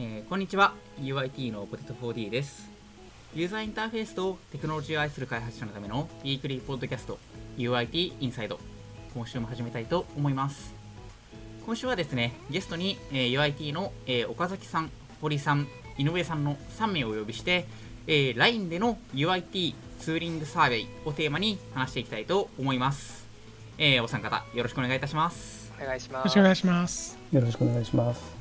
えーこんにちは。UIT のポテト 4D です。ユーザーインターフェースとテクノロジーを愛する開発者のためのウィークリーポッドキャスト UIT INSIDE。今週も始めたいと思います。今週はですねゲストに、えー UIT の、えー岡崎さん堀さん井上さんの3名をお呼びして、え LINE での UIT ツーリングサーベイをテーマに話していきたいと思います、えお三方よろしくお願いいたします。お願いしますよろしくお願いします。よろしくお願いします。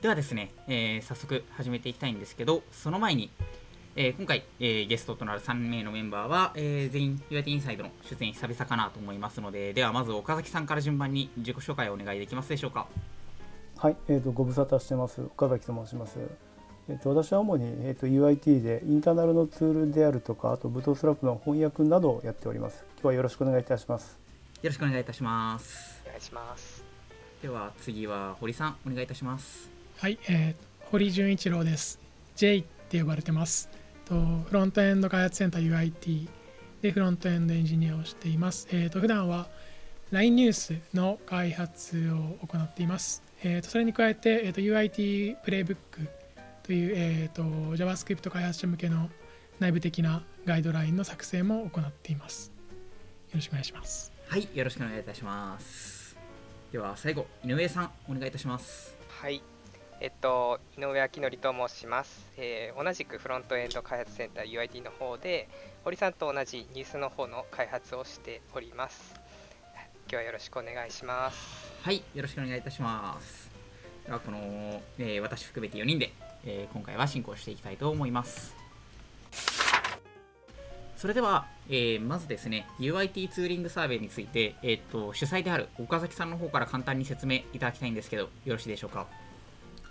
ではですね、えー早速始めていきたいんですけど、その前に、えー今回、えーゲストとなる3名のメンバーは、えー全員 UIT インサイドの出演久々かなと思いますので、ではまず岡崎さんから順番に自己紹介をお願いできますでしょうか。はい、えー、とご無沙汰してます岡崎と申します。えー、と私は主に、えー、と UIT でインターナルのツールであるとか、あとブトストラップの翻訳などをやっております。今日はよろしくお願いいたします。よろしくお願いいたします。お願いしますでは次は堀さん、お願いいたします。はい、えー、堀潤一郎です。J って呼ばれてます。とフロントエンド開発センター UIT でフロントエンドエンジニアをしています。えー、と普段は LINE ニュースの開発を行っています。えー、とそれに加えて、えー、と UIT プレイブックという、えー、と JavaScript 開発者向けの内部的なガイドラインの作成も行っています。よろしくお願いします。はい、よろしくお願いいたします。では最後、井上さん、お願いいたします。はいえっと井上明則と申します、えー同じくフロントエンド開発センター UIT の方で堀さんと同じニュースの方の開発をしております今日はよろしくお願いしますはい、よろしくお願いいたします。では、この、えー私含めて4人で、えー今回は進行していきたいと思います。それでは、えーまずですね、UIT ツーリングサーベイについて、えーっと主催である岡崎さんの方から簡単に説明いただきたいんですけど、よろしいでしょうか？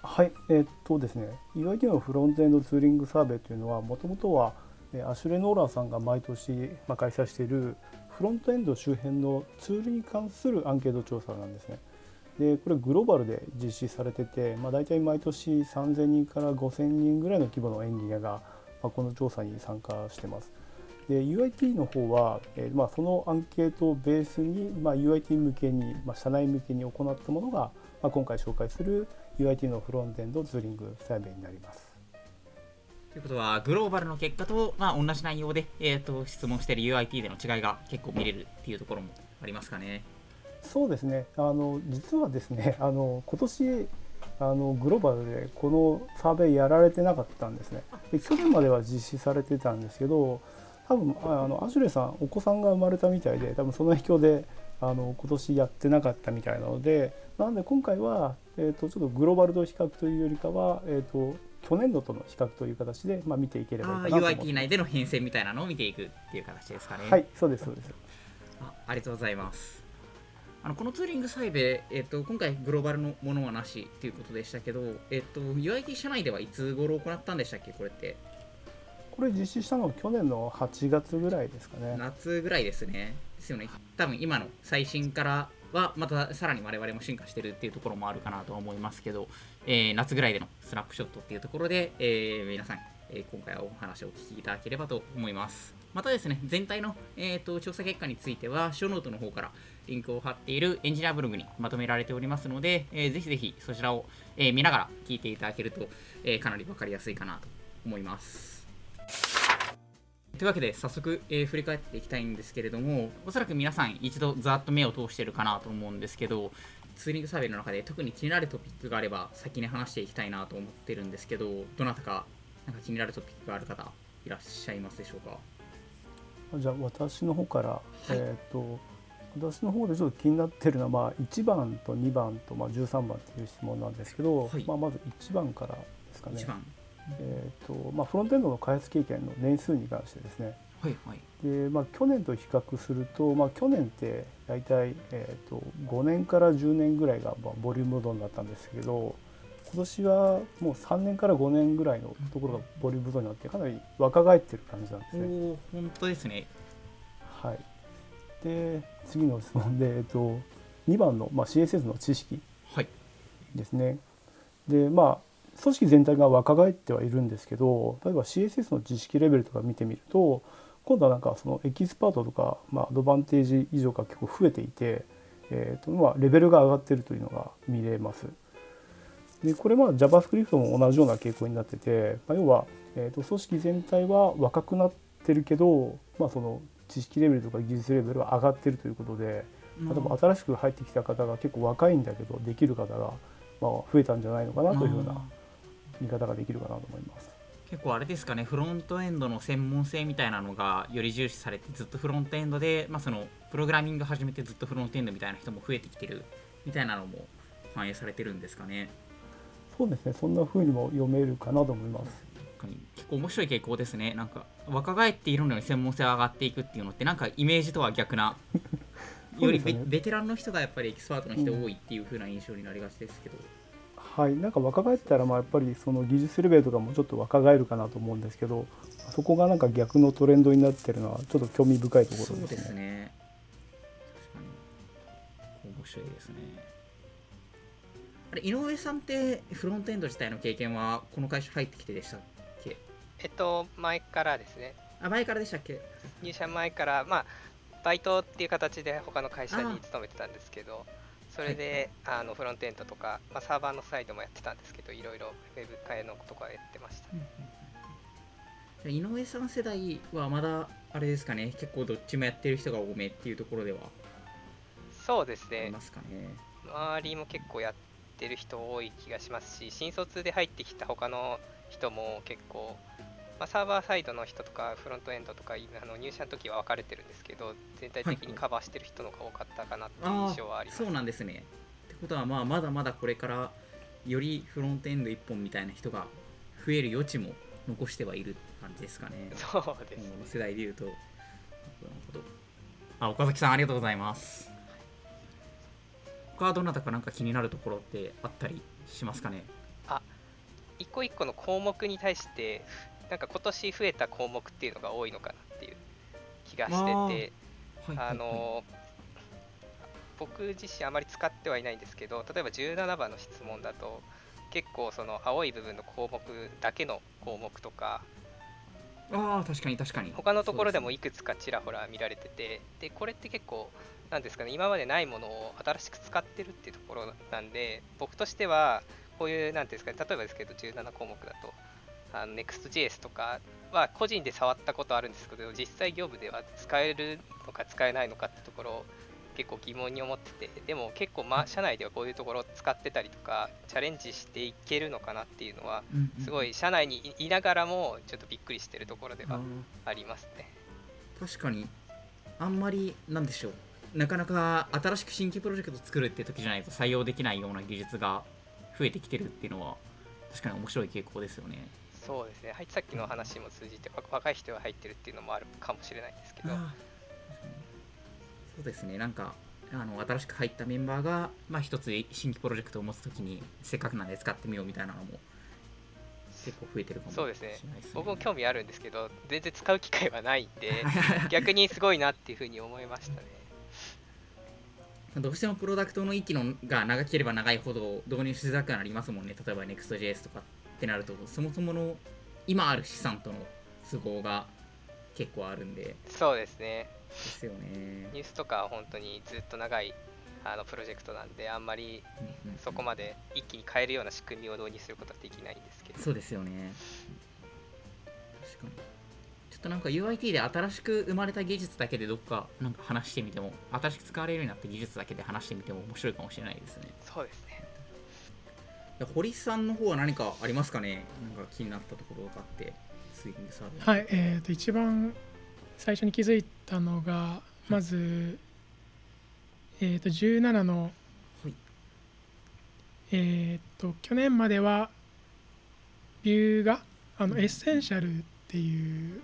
はい、えーっとですね、UIT のフロントエンドツーリングサーベイというのは、もともとはえーアシュレ・ノーランさんが毎年、まあ、開催しているフロントエンド周辺のツールに関するアンケート調査なんですね。でこれグローバルで実施されてて、まあ、大体毎年3000人から5000人ぐらいの規模のエンジニアが、まあ、この調査に参加してます。で UIT の方は、えーまあ、そのアンケートをベースに、まあ、UIT 向けに、まあ、社内向けに行ったものが、まあ、今回紹介する UIT のフロントエンドツーリングサーベイになります。ということは、グローバルの結果と、まあ、同じ内容で、えーっと質問している UIT での違いが結構見れるっていうところもありますかね。そうですねあの実はですね あの今年あのグローバルでこのサーベイやられてなかったんですねで去年までは実施されてたんですけど多分ああのアシュレイさんお子さんが生まれたみたいで多分その影響であの今年やってなかったみたいなのでなので今回は、えー、とちょっとグローバルと比較というよりかは、えー、と去年度との比較という形で、まあ、見ていければいいかなと思います UIT 内での変遷みたいなのを見ていくっていう形ですかね。はいそうですそうですあありがとうございます。あのこのツーリングサイベ、えっと、今回グローバルのものはなしということでしたけど、えっと、UIT 社内ではいつ頃行ったんでしたっけ、これって？これ実施したのは去年の8月ぐらいですかね夏ぐらいですね。ですよね。多分今の最新からはまたさらに我々も進化してるっていうところもあるかなとは思いますけど、えー夏ぐらいでのスナップショットっていうところで、えー皆さん、えー今回はお話をお聞きいただければと思います。またですね、全体の、えー、と調査結果については、ショーノートの方からリンクを貼っているエンジニアブログにまとめられておりますので、えーぜひぜひそちらを、えー見ながら聞いていただけると、えーかなり分かりやすいかなと思います。というわけで早速、えー振り返っていきたいんですけれどもおそらく皆さん一度ざっと目を通してるかなと思うんですけどツーリングサーベイの中で特に気になるトピックがあれば先に話していきたいなと思ってるんですけどどなたかなんか気になるトピックがある方いらっしゃいますでしょうか？じゃあ私の方から、い。えっ、と私の方でちょっと気になってるのは、まあ、1番と2番と、まあ、13番っていう質問なんですけど、はい。まあ、まず1番からですかね。えーとまあ、フロントエンドの開発経験の年数に関してですね。はいはい。で、まあ、去年と比較すると、まあ、去年って大体、えー、と5年から10年ぐらいが、まあ、ボリュームゾーンだったんですけど今年はもう3年から5年ぐらいのところがボリュームゾーンになってかなり若返ってる感じなんですおね。お本当ですねはい、で次の質問で、えっと、2番の、まあ、CSS の知識はいですね。でまあ組織全体が若返ってはいるんですけど例えば CSS の知識レベルとか見てみると今度はなんかそのエキスパートとか、まあ、アドバンテージ以上が結構増えていて、えーとまあ、レベルが上がってるというのが見れます。でこれは JavaScript も同じような傾向になってて、まあ、要は、えー、と組織全体は若くなってるけど、まあ、その知識レベルとか技術レベルは上がってるということで、例えば新しく入ってきた方が結構若いんだけどできる方が、まあ、増えたんじゃないのかなというような見方ができるかなと思います。結構あれですかねフロントエンドの専門性みたいなのがより重視されてずっとフロントエンドで、まあ、そのプログラミング始めてずっとフロントエンドみたいな人も増えてきてるみたいなのも反映されてるんですかねそうですね。そんな風にも読めるかなと思います。結構面白い傾向ですね。なんか若返っているのに専門性が上がっていくっていうのってなんかイメージとは逆な よりベ,、ベテランの人がやっぱりエキスパートの人多いっていう風な印象になりがちですけど、はい、なんか若返ったらまあやっぱりその技術レベルとかもちょっと若返るかなと思うんですけどそこがなんか逆のトレンドになってるのはちょっと興味深いところですね。そうですね。面白いですね。あれ井上さんってフロントエンド自体の経験はこの会社入ってきてでしたっけ？えっと前からですね。あ前からでしたっけ？入社前からまあバイトっていう形で他の会社に勤めてたんですけどそれで、はい、あのフロントエンドとか、まあ、サーバーのサイドもやってたんですけどいろいろウェブ会のとかやってました、うん、井上さん世代はまだあれですかね？結構どっちもやってる人が多めっていうところではそうですね。ますかね。周りも結構やってる人多い気がしますし新卒で入ってきた他の人も結構まあ、サーバーサイドの人とかフロントエンドとかあの入社の時は分かれてるんですけど全体的にカバーしてる人の方が多かったかなっていう印象はあります、そうなんですね。ってことはまあまだまだこれからよりフロントエンド1本みたいな人が増える余地も残してはいる感じですかね。そうですね。世代でいうとなるほどあ岡崎さんありがとうございます他はどなたかなんか気になるところってあったりしますかね？あ一個一個の項目に対してなんか今年増えた項目っていうのが多いのかなっていう気がしててあの僕自身あまり使ってはいないんですけど例えば17番の質問だと結構その青い部分の項目だけの項目とかあ確かに確かに。他のところでもいくつかちらほら見られててでこれって結構なんですかね今までないものを新しく使ってるっていうところなんで僕としてはこういうなんていうんですかね例えばですけど17項目だとあの Next.js とかは個人で触ったことあるんですけど実際業務では使えるのか使えないのかってところを結構疑問に思っててでも結構まあ社内ではこういうところを使ってたりとかチャレンジしていけるのかなっていうのはすごい社内にいながらもちょっとびっくりしてるところではありますね。確かにあんまりなんでしょう。なかなか新しく新規プロジェクト作るって時じゃないと採用できないような技術が増えてきてるっていうのは確かに面白い傾向ですよね。そうですね、はい、さっきの話も通じて若い人が入ってるっていうのもあるかもしれないんですけどそうですね。なんかあの新しく入ったメンバーが、まあ、一つ新規プロジェクトを持つときにせっかくなんで使ってみようみたいなのも結構増えてるかもしれないですね、ね、僕も興味あるんですけど全然使う機会はないんで 逆にすごいなっていうふうに思いましたね。どうしてもプロダクトの域のが長ければ長いほど導入しづらくなりますもんね。例えば Next.js とかってなるとそもそもの今ある資産との都合が結構あるんで。そうですねですよね。ニュースとかは本当にずっと長いあのプロジェクトなんであんまりそこまで一気に変えるような仕組みを導入することはできないんですけど。そうですよね。確かに。ちょっとなんか UIT で新しく生まれた技術だけでどっかなんか話してみても新しく使われるようになった技術だけで話してみても面白いかもしれないですね。そうですね。堀さんの方は何かありますかね？なんか気になったところがあってはいえーと、一番最初に気づいたのがまず、えーと、17の、はい、えっ、ー、と去年までは Vue があの essential っていう、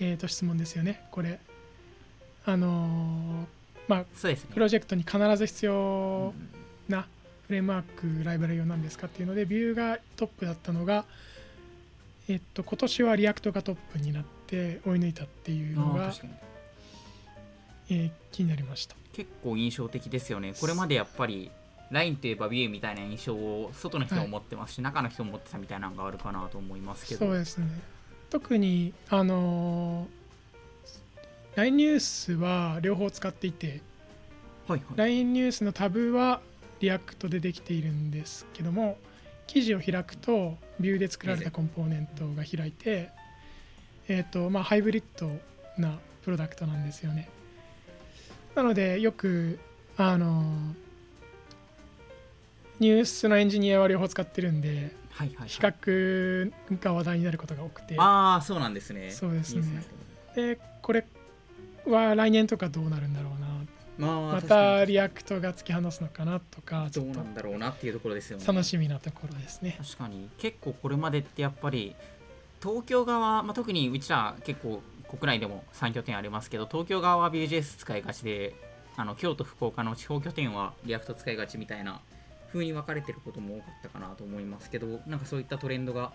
えー、と質問ですよねこれ。あのまあ、ね、プロジェクトに必ず必要な、うん。フレームワークライブラリを何ですかっていうので Vue がトップだったのが、えっと、今年は React がトップになって追い抜いたっていうのが、えー、気になりました。結構印象的ですよね。これまでやっぱり LINE といえば Vue みたいな印象を外の人も持ってますし、はい、中の人も持ってたみたいなのがあるかなと思いますけど。そうですね。特にあの LINE ニュースは両方使っていてはいはい。LINE ニュースのタブは React でできているんですけども記事を開くと Vue で作られたコンポーネントが開いて、えーとまあ、ハイブリッドなプロダクトなんですよね。なのでよくあのニュースのエンジニアは両方使ってるんではいはいはい。比較が話題になることが多くて。ああそうなんですね。そうですね。でこれは来年とかどうなるんだろうな。まあまた React が突き放すのかなとかどうなんだろうなっていうところですよね。楽しみなところですね。確かに。結構これまでってやっぱり東京側、まあ、特にうちら結構国内でも3拠点ありますけど東京側は Vue.js 使いがちであの京都福岡の地方拠点は React 使いがちみたいな風に分かれてることも多かったかなと思いますけどなんかそういったトレンドが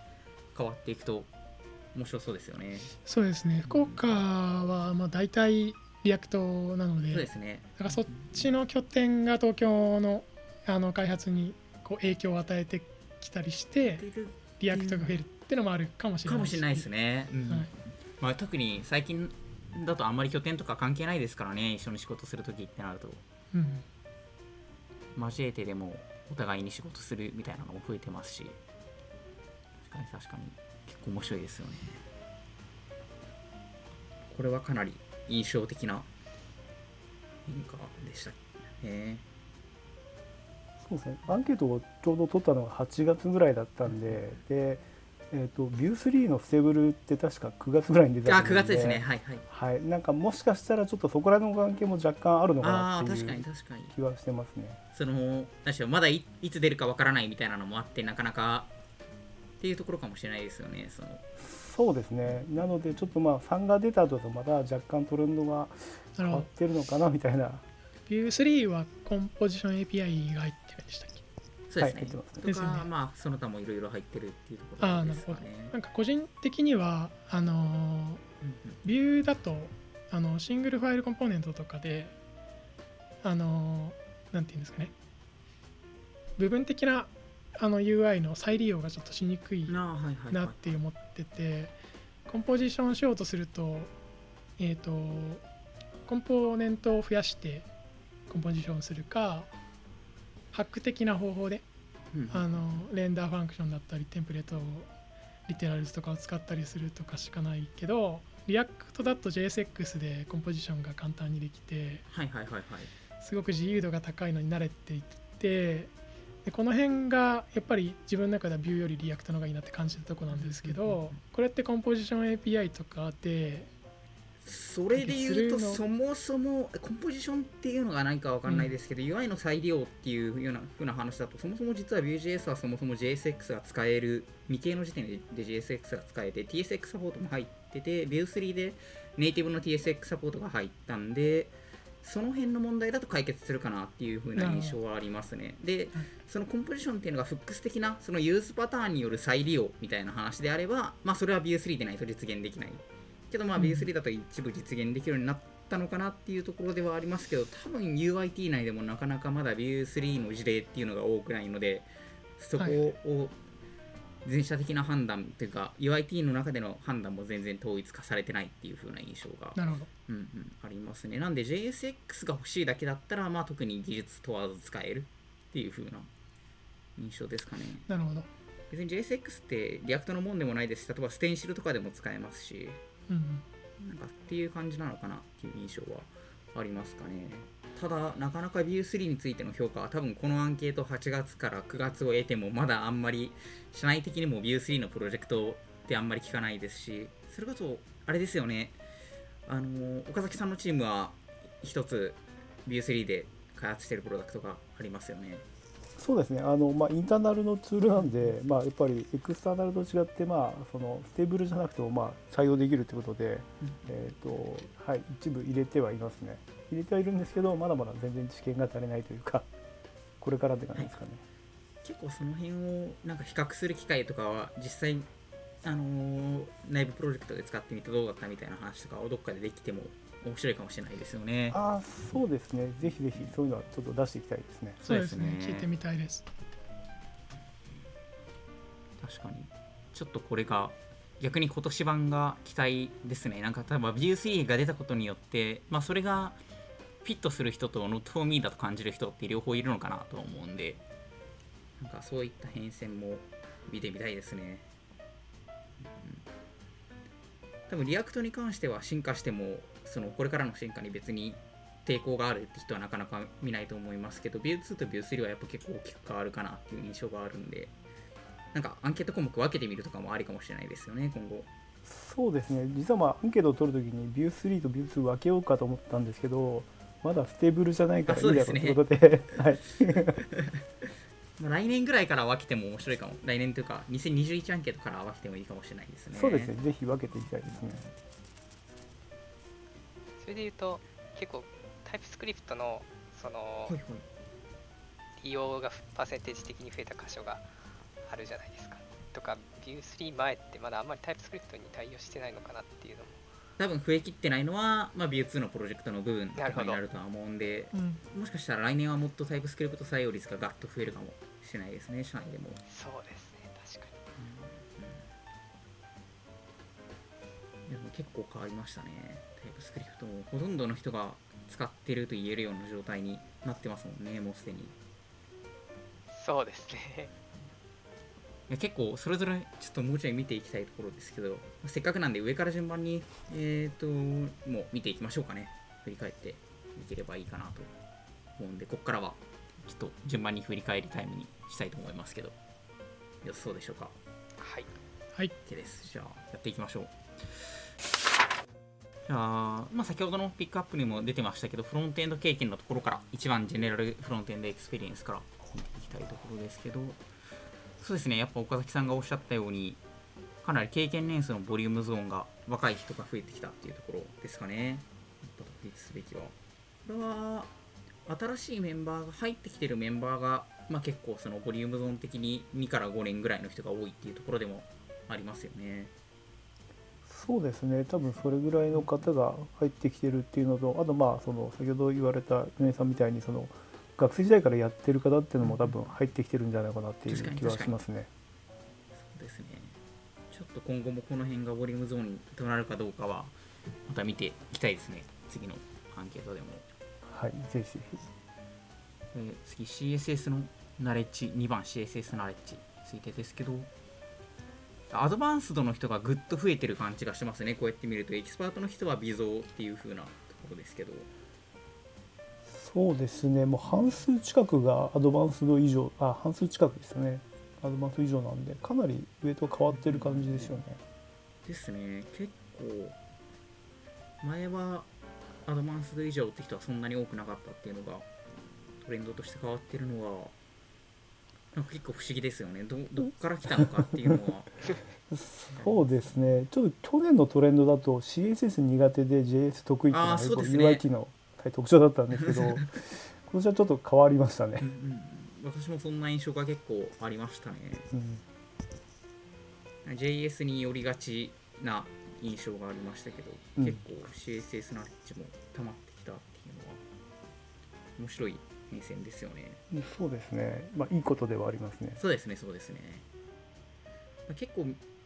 変わっていくと面白そうですよね。そうですね。福岡はまあ大体 React なのでそうですね。だからそっちの拠点が東京のあの開発にこう影響を与えてきたりして React が増えるっていうのもあるかもしれないかもしれないですね、うん。はいまあ、特に最近だとあんまり拠点とか関係ないですからね。一緒に仕事するときってなると。うん、交えてでもお互いに仕事するみたいなのも増えてますし。確かに確かに。結構面白いですよね。これはかなり印象的な変化でしたね。そうですね。アンケートをちょうど取ったのが8月ぐらいだったんでで、えー、と Vue 3の stable って確か9月ぐらいに出たあ9月と思うんですね。はいはい。はい。なんかもしかしたらちょっとそこら辺の関係も若干あるのかあなあ確かっていうに確かに。気はしてますね。その何でしょうまだいいつ出るかわからないみたいなのもあってなかなかっていうところかもしれないですよねその。そうですね。なのでちょっとまあ3が出た後とまた若干トレンドが変わってるのかなみたいな。Vue3 はコンポジション API が入ってるんでしたっけ？そうですね、はいとですよね。か、まあその他もいろいろ入ってるっていうところですかね。なんか個人的にはあのうんうん。ビューだとあの Single File Component とかであのなんていうんですかね。部分的なあの UI の再利用がちょっとしにくいなあはいはいはいなって思ってて composition しようとするとえっ、と component を増やして composition するかハック的な方法であの render function だったり template をliterals とかを使ったりするとかしかないけど React だと JSX で composition が簡単にできてはいはいはいはい。すごく自由度が高いのに慣れていってでこの辺がやっぱり自分の中では Vue より React の方がいいなって感じたとこなんですけどこれってコンポジション API とかでそれで言うとそもそも composition っていうのが何かわかんないですけど、UI の再利用っていうような風な話だとそもそも実は Vue.js はそもそも JSX が使える2系の時点でで JSX が使えて TSX サポートも入ってて Vue3 でネイティブの TSX サポートが入ったんでその辺の問題だと解決するかなっていう風な印象はありますね。で、そのコンポジションっていうのがフックス的なそのユーズパターンによる再利用みたいな話であれば、まあそれは Vue3 でないと実現できない。けどまあうん Vue3 だと一部実現できるようになったのかなっていうところではありますけど、多分 UIT 内でもなかなかまだ Vue3 の事例っていうのが多くないので、そこを全社的な判断というか UIT の中での判断も全然統一化されてないっていう風な印象がなるほどうんうん、ありますね。なんで JSX が欲しいだけだったら、まあ、特に技術問わず使えるっていう風な印象ですかね。なるほど別に JSX って React のもんでもないですし、例えば Stencil とかでも使えますし、うんなんかっていう感じなのかなっていう印象はありますかね。ただ、なかなか Vue3 についての評価は多分このアンケート8月から9月を経てもまだあんまり社内的にも Vue3 のプロジェクトってあんまり聞かないですし、それこそあれですよね、あの岡崎さんのチームは一つ Vue3 で開発してるプロダクトがありますよね。そうですね。あの、まあ、 internal のツールなんで、まあ、やっぱり external と違って、まあ、その stable じゃなくても、まあ、採用できるということで、えーとはい、一部入れてはいますね。入れてはいるんですけどまだまだ全然知見が足りないというかこれからって感じですかね、結構その辺をなんか比較する機会とかは実際、あのー内部プロジェクトで使ってみてどうだったみたいな話とかをどっかでできても面白いかもしれないですよね。ああそうですね。ぜひぜひそういうのはちょっと出していきたいですね。そうですね。聞いてみたいです。確かに。ちょっとこれが逆に今年版が期待ですね。なんか多分 Vue3 が出たことによってまあそれがフィットする人と Not for me だと感じる人って両方いるのかなと思うんでなんかそういった変遷も見てみたいですね、うん。多分 React に関しては進化してもそのこれからの進化に別に抵抗があるって人はなかなか見ないと思いますけど Vue2 と Vue3 はやっぱ結構大きく変わるかなっていう印象があるんでなんかアンケート項目分けてみるとかもありかもしれないですよね今後。そうですね。実はまあアンケートを取るときに Vue3 と Vue2 分けようかと思ったんですけどまだ stable じゃないからいいだろうということで 来年ぐらいから分けても面白いかも。来年というか2021アンケートから分けてもいいかもしれないですね。そうですね。ぜひ分けていきたいですねそれで言うと結構 TypeScript のその利用がパーセンテージ的に増えた箇所があるじゃないですか。とか Vue3 前ってまだあんまりタイプスクリプトに対応してないのかなっていうのも。多分増えきってないのは、まあ、Vue2 のプロジェクトの部分とかになるとは思うんでうん、もしかしたら来年はもっとタイプスクリプト採用率がガッと増えるかもしれないですね社内でも。そうですね確かに。いやでも結構変わりましたね。タイプスクリプトもほとんどの人が使ってると言えるような状態になってますもんね、もうすでに。いそうですねや結構それぞれちょっともうちょい見ていきたいところですけど、せっかくなんで上から順番に、えー、ともう見ていきましょうかね。振り返っていければいいかなと思うんで、ここからはちょっと順番に振り返りタイムにしたいと思いますけど、よそうでしょうか。はいはい、OK です。じゃあ、やっていきましょう。あ、まあ、先ほどのピックアップにも出てましたけど、フロントエンド経験のところから、一番 General Frontend Experience から見ていきたいところですけど、そうですね、やっぱ岡崎さんがおっしゃったように、かなり経験年数のボリュームゾーンが若い人が増えてきたっていうところですかね。やっぱ特筆すべきは。これは、新しいメンバーが入ってきてるメンバーが、まあ、結構そのボリュームゾーン的に2から5年ぐらいの人が多いっていうところでもありますよね。そうですね多分それぐらいの方が入ってきてるっていうのとあとまあその先ほど言われた米さんみたいにその学生時代からやってる方っていうのも多分入ってきてるんじゃないかなっていう気はしますね。そうですね。ちょっと今後もこの辺がボリュームゾーンとなるかどうかは、また見ていきたいですね。次のアンケートでも。はい、ぜひぜひ。えー次、CSS のknowledge、2番 CSS ナレッジについてですけど、 advanced の人がぐっと増えてる感じがしますね。こうやって見ると、エキスパートの人は微増っていう風なところですけど。そうですねもう半数近くが advanced 以上あ半数近くですよね advanced 以上なんでかなり上と変わってる感じですよね。ですね。結構、前は advanced 以上って人はそんなに多くなかったっていうのがトレンドとして変わってるのは結構不思議ですよね。どどっから来たのかっていうのは。そうですね。ちょっと去年のトレンドだと CSS 苦手で JS 得意っていうのあが結構ーそうですね。UI 機の特徴だったんですけど 今年はちょっと変わりましたね。う。んうん。私もそんな印象が結構ありましたね。うん、JS に寄りがちな印象がありましたけど、うん。結構 CSS ナレッジも溜まってきたっていうのは面白い変遷ですよねそうですねまあいいことではありますね。そうですね、そうですね。まあ結構、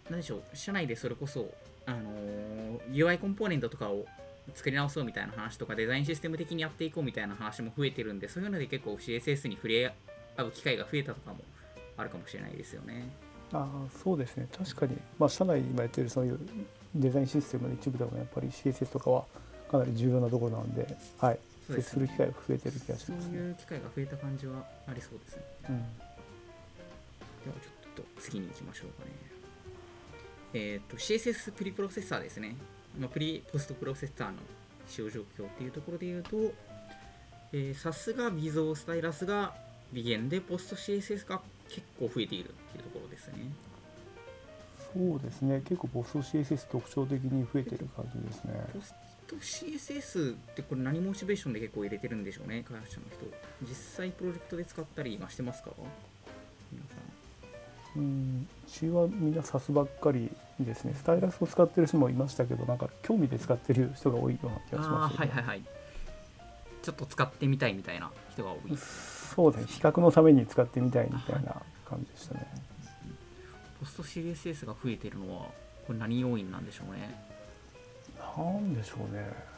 なんでしょう、社内でそれこそ、あのー UI コンポーネントとかを作り直そうみたいな話とか、デザインシステム的にやっていこうみたいな話も増えてるんで、そういうので結構 CSS に触れ合う機会が増えたとかもあるかもしれないですよね。ああそうですね確かに、まあ、社内今やってるそういうデザインシステムの一部でもやっぱり CSS とかはかなり重要なところなんで、はい、接する機会が増えてる気がしそうますね。いう機会が増えた感じはありそうですね。うんではちょっと次に行きましょうかね。えっ、と CSS プリプロセッサーですね。まあ、プリポストプロセッサーの使用状況っていうところで言うと、えー、さすが微増スタイラスが微減でポスト CSS が結構増えているっていうところですね。そうですね結構ボスト CSS 特徴的に増えてる感じですね。ポスト CSS ってこれ何モチベーションで結構入れてるんでしょうね、開発者の人。実際プロジェクトで使ったり今してますか？皆さん。うんはみんなさすばっかりですねスタイラスを使ってる人もいましたけどなんか興味で使ってる人が多いような気がしますはいはいはい。ちょっと使ってみたいみたいな人が多い。そうですね比較のために使ってみたいみたいな感じでしたね。ポスト CSS が増えてるのはこれ何要因なんでしょうねなんでしょうね。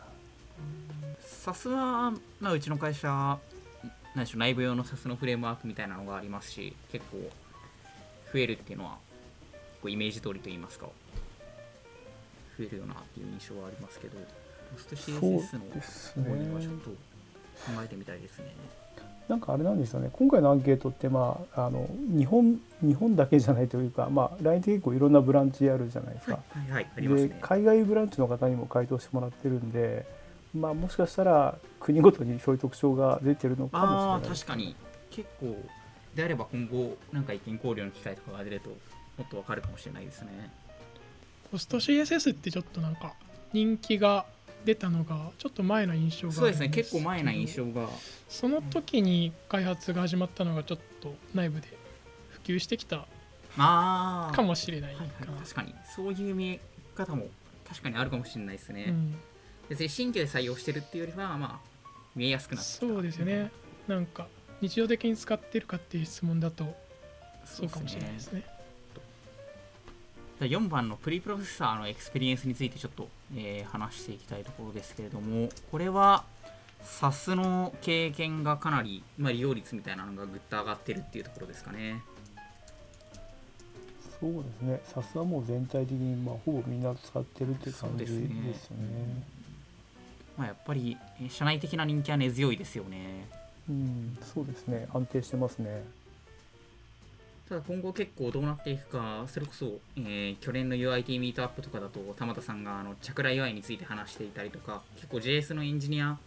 さすは、まあ、うちの会社なんでしょう内部用の SAS のフレームワークみたいなのがありますし結構増えるっていうのはこうイメージ通りといいますか増えるよなっていう印象はありますけどポスト CSS の方にはちょっねと考えてみたいですねなんかあれなんですよね。今回のアンケートってまああの日本日本だけじゃないというかまあ LINE って結構いろんなブランチあるじゃないですか、海外ブランチの方にも回答してもらってるんで、まあ、もしかしたら国ごとにそういう特徴が出てるのかもしれない。です確かに。結構であれば今後なんか意見交流の機会とかが出るともっとわかるかもしれないですね。ポスト CSS ってちょっとなんか人気が出たのがちょっと前の印象があそうですね結構前な印象象が。その時に開発が始まったのがちょっと内部で普及してきたああかもしれないはいはい、確かに。そういう見え方も確かにあるかもしれないですね、うん、別に新規で採用してるっていうよりはまあ見えやすくなってそうですよね。なんか日常的に使ってるかっていう質問だとそそうかもしれないですね4番の preprocessor の experience についてちょっと、えー話していきたいところですけれどもこれは SAS の経験がかなり、まあ、利用率みたいなのがぐっと上がってるっていうところですかね。そうですね。さすがもう全体的にまあほぼみんな使ってるっていう感じですそうですね。まあ、やっぱりえー社内的な人気は根強いですよね。うんそうですね。安定してますねただ今後結構どうなっていくかそれこそ、えー去年の UIT ミートアップとかだと玉田さんがあのチャクラ UI について話していたりとか結構 JS のエンジニア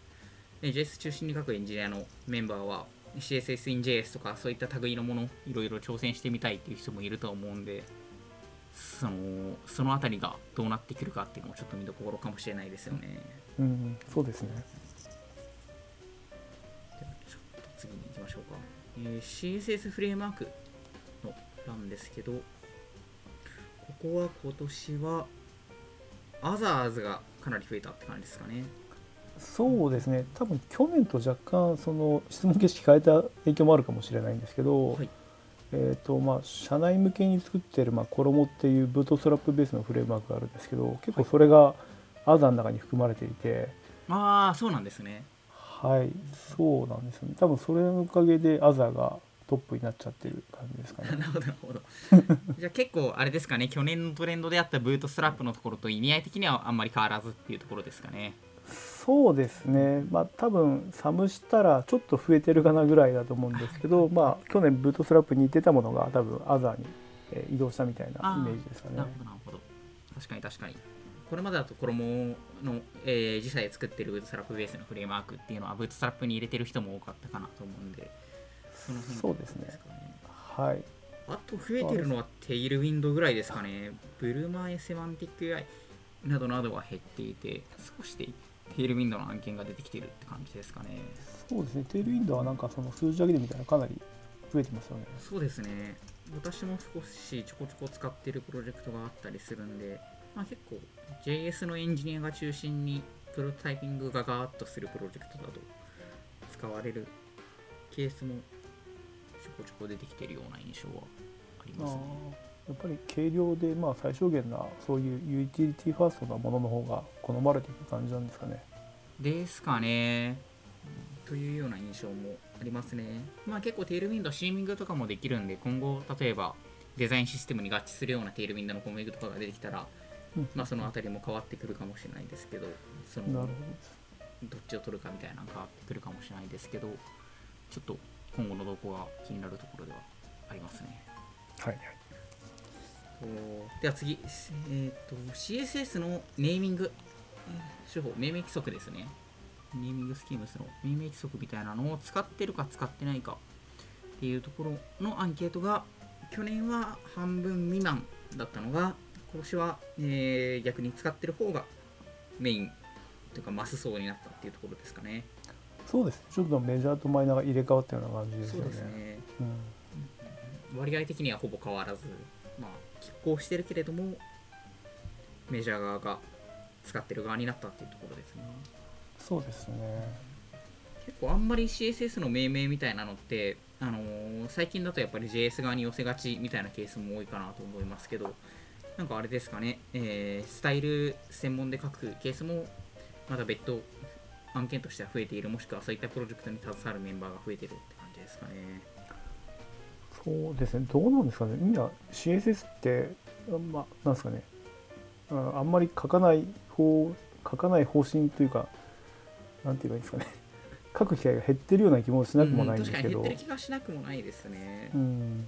えー JS 中心に書くエンジニアのメンバーは CSS in JS とかそういった類のものいろいろ挑戦してみたいっていう人もいると思うんでそのそのあたりがどうなってくるかっていうのもちょっと見どころかもしれないですよね。うんそうですね。ではちょっと次に行きましょうか、えー CSS フレームワークの欄ですけどここは今年は Others がかなり増えたって感じですかね。そうですね。多分去年と若干その質問形式変えた影響もあるかもしれないんですけど、はい。えーとまあ、社内向けに作ってる、まあ、衣っていうブートストラップベースのフレームワークがあるんですけど結構それがアザの中に含まれていて、ああそうなんですね。はい。そうなんですよね。多分それのおかげでアザがトップになっちゃってる感じですかね。なるほどなるほど。じゃあ結構あれですかね。去年のトレンドであったブートストラップのところと意味合い的にはあんまり変わらずっていうところですかね。そうですね。まあ多分サムしたらちょっと増えてるかなぐらいだと思うんですけどまあ去年ブートストラップに似てたものが多分アザに、えー移動したみたいなイメージですかね。なるほどなるほど。確かに確かに。これまでだと衣の、えー自社で作ってるブートストラップベースのフレームワークっていうのはブートストラップに入れてる人も多かったかなと思うんでその辺そうですね。はい。あと増えてるのはテイルウィンドぐらいですかね。ブルマエセマンティック AI などなどは減っていて少しでテイルウィンドの案件が出てきてるって感じですかね。そうですね。テールウィンドウはなんかその数字だけで見たらかなり増えてますよね。そうですね。私も少しちょこちょこ使ってるプロジェクトがあったりするんで、まあ、結構 JS のエンジニアが中心に prototyping がガーッとするプロジェクトだと使われるケースもちょこちょこ出てきてるような印象はありますねやっぱり軽量でまあ最小限なそういう utility first なものの方が好まれていく感じなんですかねですかねというような印象もありますねまあ結構 Tailwind theming とかもできるんで今後例えば design system に合致するような Tailwind の config とかが出てきたらまあそのあたりも変わってくるかもしれないですけどそのどっちを取るかみたいなのが変わってくるかもしれないですけどちょっと今後の動向が気になるところではありますね。どはい。とでは次、えー、と CSS のネーミング。えー手法。命名規則ですね。ネーミングスキームスの命名規則みたいなのを使ってるか使ってないか。っていうところのアンケートが去年は半分未満だったのが今年は、えー逆に使ってる方がメイン。というかマス層になったっていうところですかねそうです。ちょっとメジャーとマイナーが入れ替わったような感じですよね。うん。割合的にはほぼ変わらず、まあ、拮抗してるけれどもメジャー側が使ってる側になったっていうところですね。そうですね。結構あんまり CSS の命名みたいなのって、あのー最近だとやっぱり JS 側に寄せがちみたいなケースも多いかなと思いますけどなんかあれですかね、えースタイル専門で書くケースもまだ別途案件としては増えているもしくはそういったプロジェクトに携わるメンバーが増えてるって感じですかね。そうですね、どうなんですかね、今、CSS って、まあ、なんですかね、ああんまり書かない方、書かない方針というか、なんて言えばいいんですかね、書く機会が減ってるような気もしなくもないんですけど、うん確かに減ってる気がしなくもないですね、うん、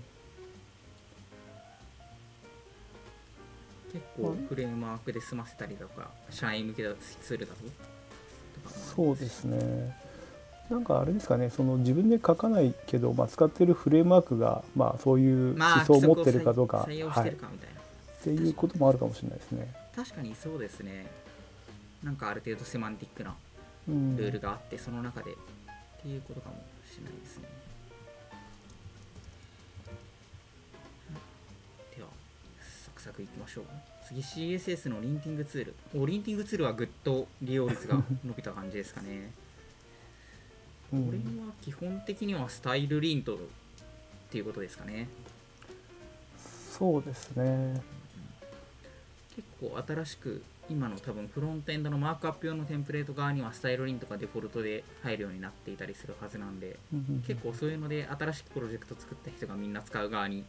結構フレームワークで済ませたりとか社内向けだツールだとそうですね。なんかあれですかね、その自分で書かないけど、まあ、使ってるフレームワークが、まあ、そういうまあ思想を持ってるかどうか、採用してはい、っるかみたいな、ていうこともあるかもしれないですね。確かにそうですね。なんかある程度セマンティックなうん、ルールがあって、その中でっていうことかもしれないですね。ではサクサクいきましょう次 CSS のリンティングツール。おリンティングツールはぐっと利用率が 伸びた感じですかね。うん。これは基本的にはスタイルリントっていうことですかね。そうですね。結構新しく今の多分フロントエンドのマークアップ用のテンプレート側にはスタイルリントがデフォルトで入るようになっていたりするはずなんでうん結構そういうので新しくプロジェクト作った人がみんな使う側に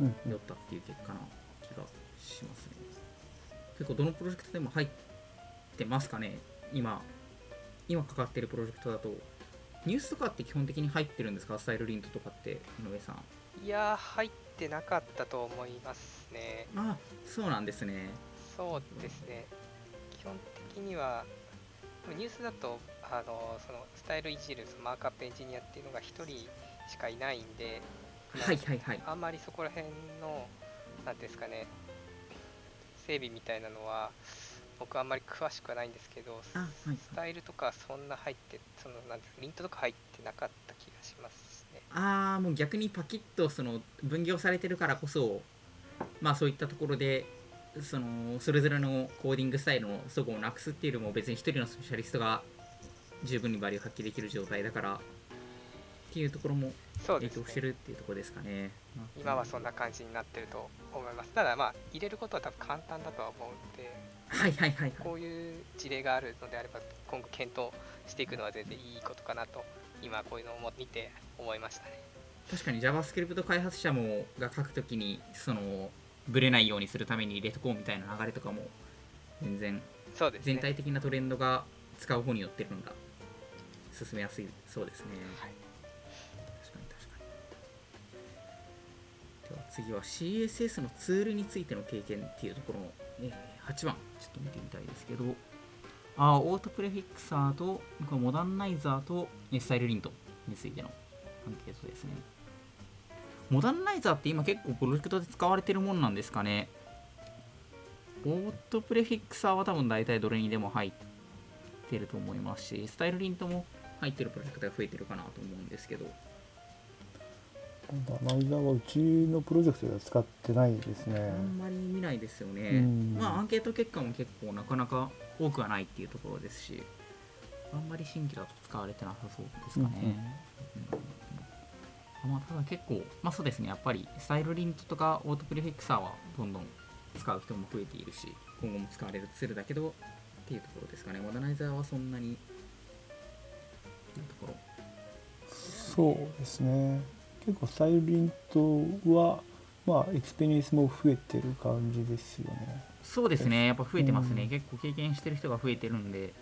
うん。寄ったっていう結果な気がしますね結構どのプロジェクトでも入ってますかね？今今かかってるプロジェクトだと。ニュースとかって基本的に入ってるんですか？スタイルリントとかって井上さん。いやー入ってなかったと思いますね。あそうなんですね。そうですね。基本的にはニュースだとあのそのスタイルいじるそのマークアップエンジニアっていうのが1人しかいないんではいはいはい。あんまりそこら辺のなんですかね整備みたいなのは僕はあんまり詳しくはないんですけどあはいはい。スタイルとかそんな入ってそのなんていうかリントとか入ってなかった気がしますね。ああもう逆にパキッとその分業されてるからこそまあそういったところでそのそれぞれのコーディングスタイルの齟齬をなくすっていうよりも別に一人のスペシャリストが十分にバリューを発揮できる状態だからっていうところも影響してるっていうところですかね。今はそんな感じになってると思います。ただまあ入れることは多分簡単だとは思うんではいはいはいはい。こういう事例があるのであれば今後検討していくのは全然いいことかなと今こういうのを見て思いましたね。確かに JavaScript 開発者もが書くときにそのブレないようにするために入れとこうみたいな流れとかも全然そうですね。全体的なトレンドが使う方によってるのが進めやすいそうですね、はいでは次は CSS のツールについての経験っていうところの、え8番ちょっと見てみたいですけど。あーオートプレフィックサーとモダンナイザーとえスタイルリントについてのアンケートですね。モダンナイザーって今結構プロジェクトで使われてるもんなんですかね。オートプレフィックサーは多分大体どれにでも入ってると思いますしスタイルリントも入ってるプロジェクトが増えてるかなと思うんですけど。ナイザーはうちのプロジェクトでは使ってないですね。あんまり見ないですよね。うん。まあアンケート結果も結構なかなか多くはないっていうところですしあんまり新規だと使われてなさそうですかね、うんうん。うん。まあ、ただ結構まあそうですね。やっぱりスタイルリントとかオートプレフィクサーはどんどん使う人も増えているし今後も使われるツールだけどっていうところですかね。 Modernizr はそんなにところそうですね。結構 Stylelint は、まあ、 experience も増えてる感じですよね。そうですね。やっぱ増えてますね、うん結構経験してる人が増えてるんで。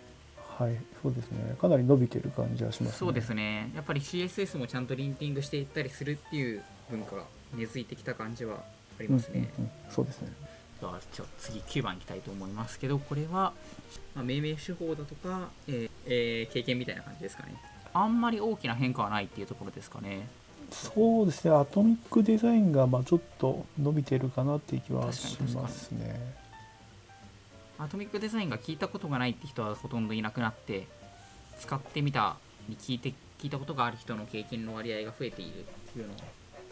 はい、そうですね。かなり伸びてる感じはしますね。そうですね。やっぱり CSS もちゃんと linting していったりするっていう文化が根付いてきた感じはありうんますね、うんうんそうですね。じゃあ次9番いきたいと思いますけどこれは、まあ、命名手法だとか、えーえー経験みたいな感じですかね。あんまり大きな変化はないっていうところですかねそうですね。アトミックデザインがまあちょっと伸びてるかなっていう気はし確かにますね。アトミックデザインが聞いたことがないって人はほとんどいなくなって使ってみたに聞いて聞いたことがある人の経験の割合が増えているっていうのは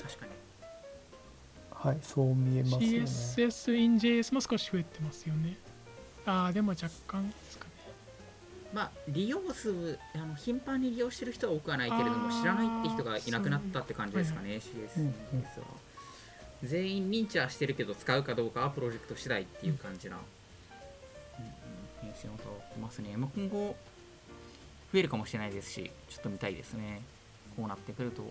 確かにはい、そう見えますよね。CSS in JS も少し増えてますよね。ああ、でも若干ですかね。まあ利用数あの頻繁に利用してる人は多くはないけれども知らないって人がいなくなったって感じですかね CSS うん。うんは、全員認知はしてるけど使うかどうかはプロジェクト次第っていう感じな、うんを変わってますね、まあ、今後増えるかもしれないですしちょっと見たいですねこうなってくると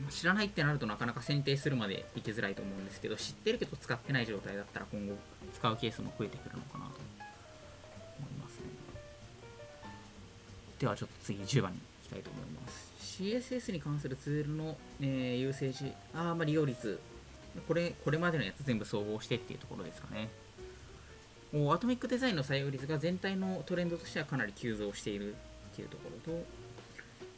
まあ知らないってなるとなかなか選定するまでいきづらいと思うんですけど知ってるけど使ってない状態だったら今後使うケースも増えてくるのかなとではちょっと次10番に行きたいと思います。CSS に関するツールの、えー、ユーセージあーまあ利用率。これこれまでのやつ全部総合してっていうところですかね。もうアトミックデザインの採用率が全体のトレンドとしてはかなり急増しているっていうところと、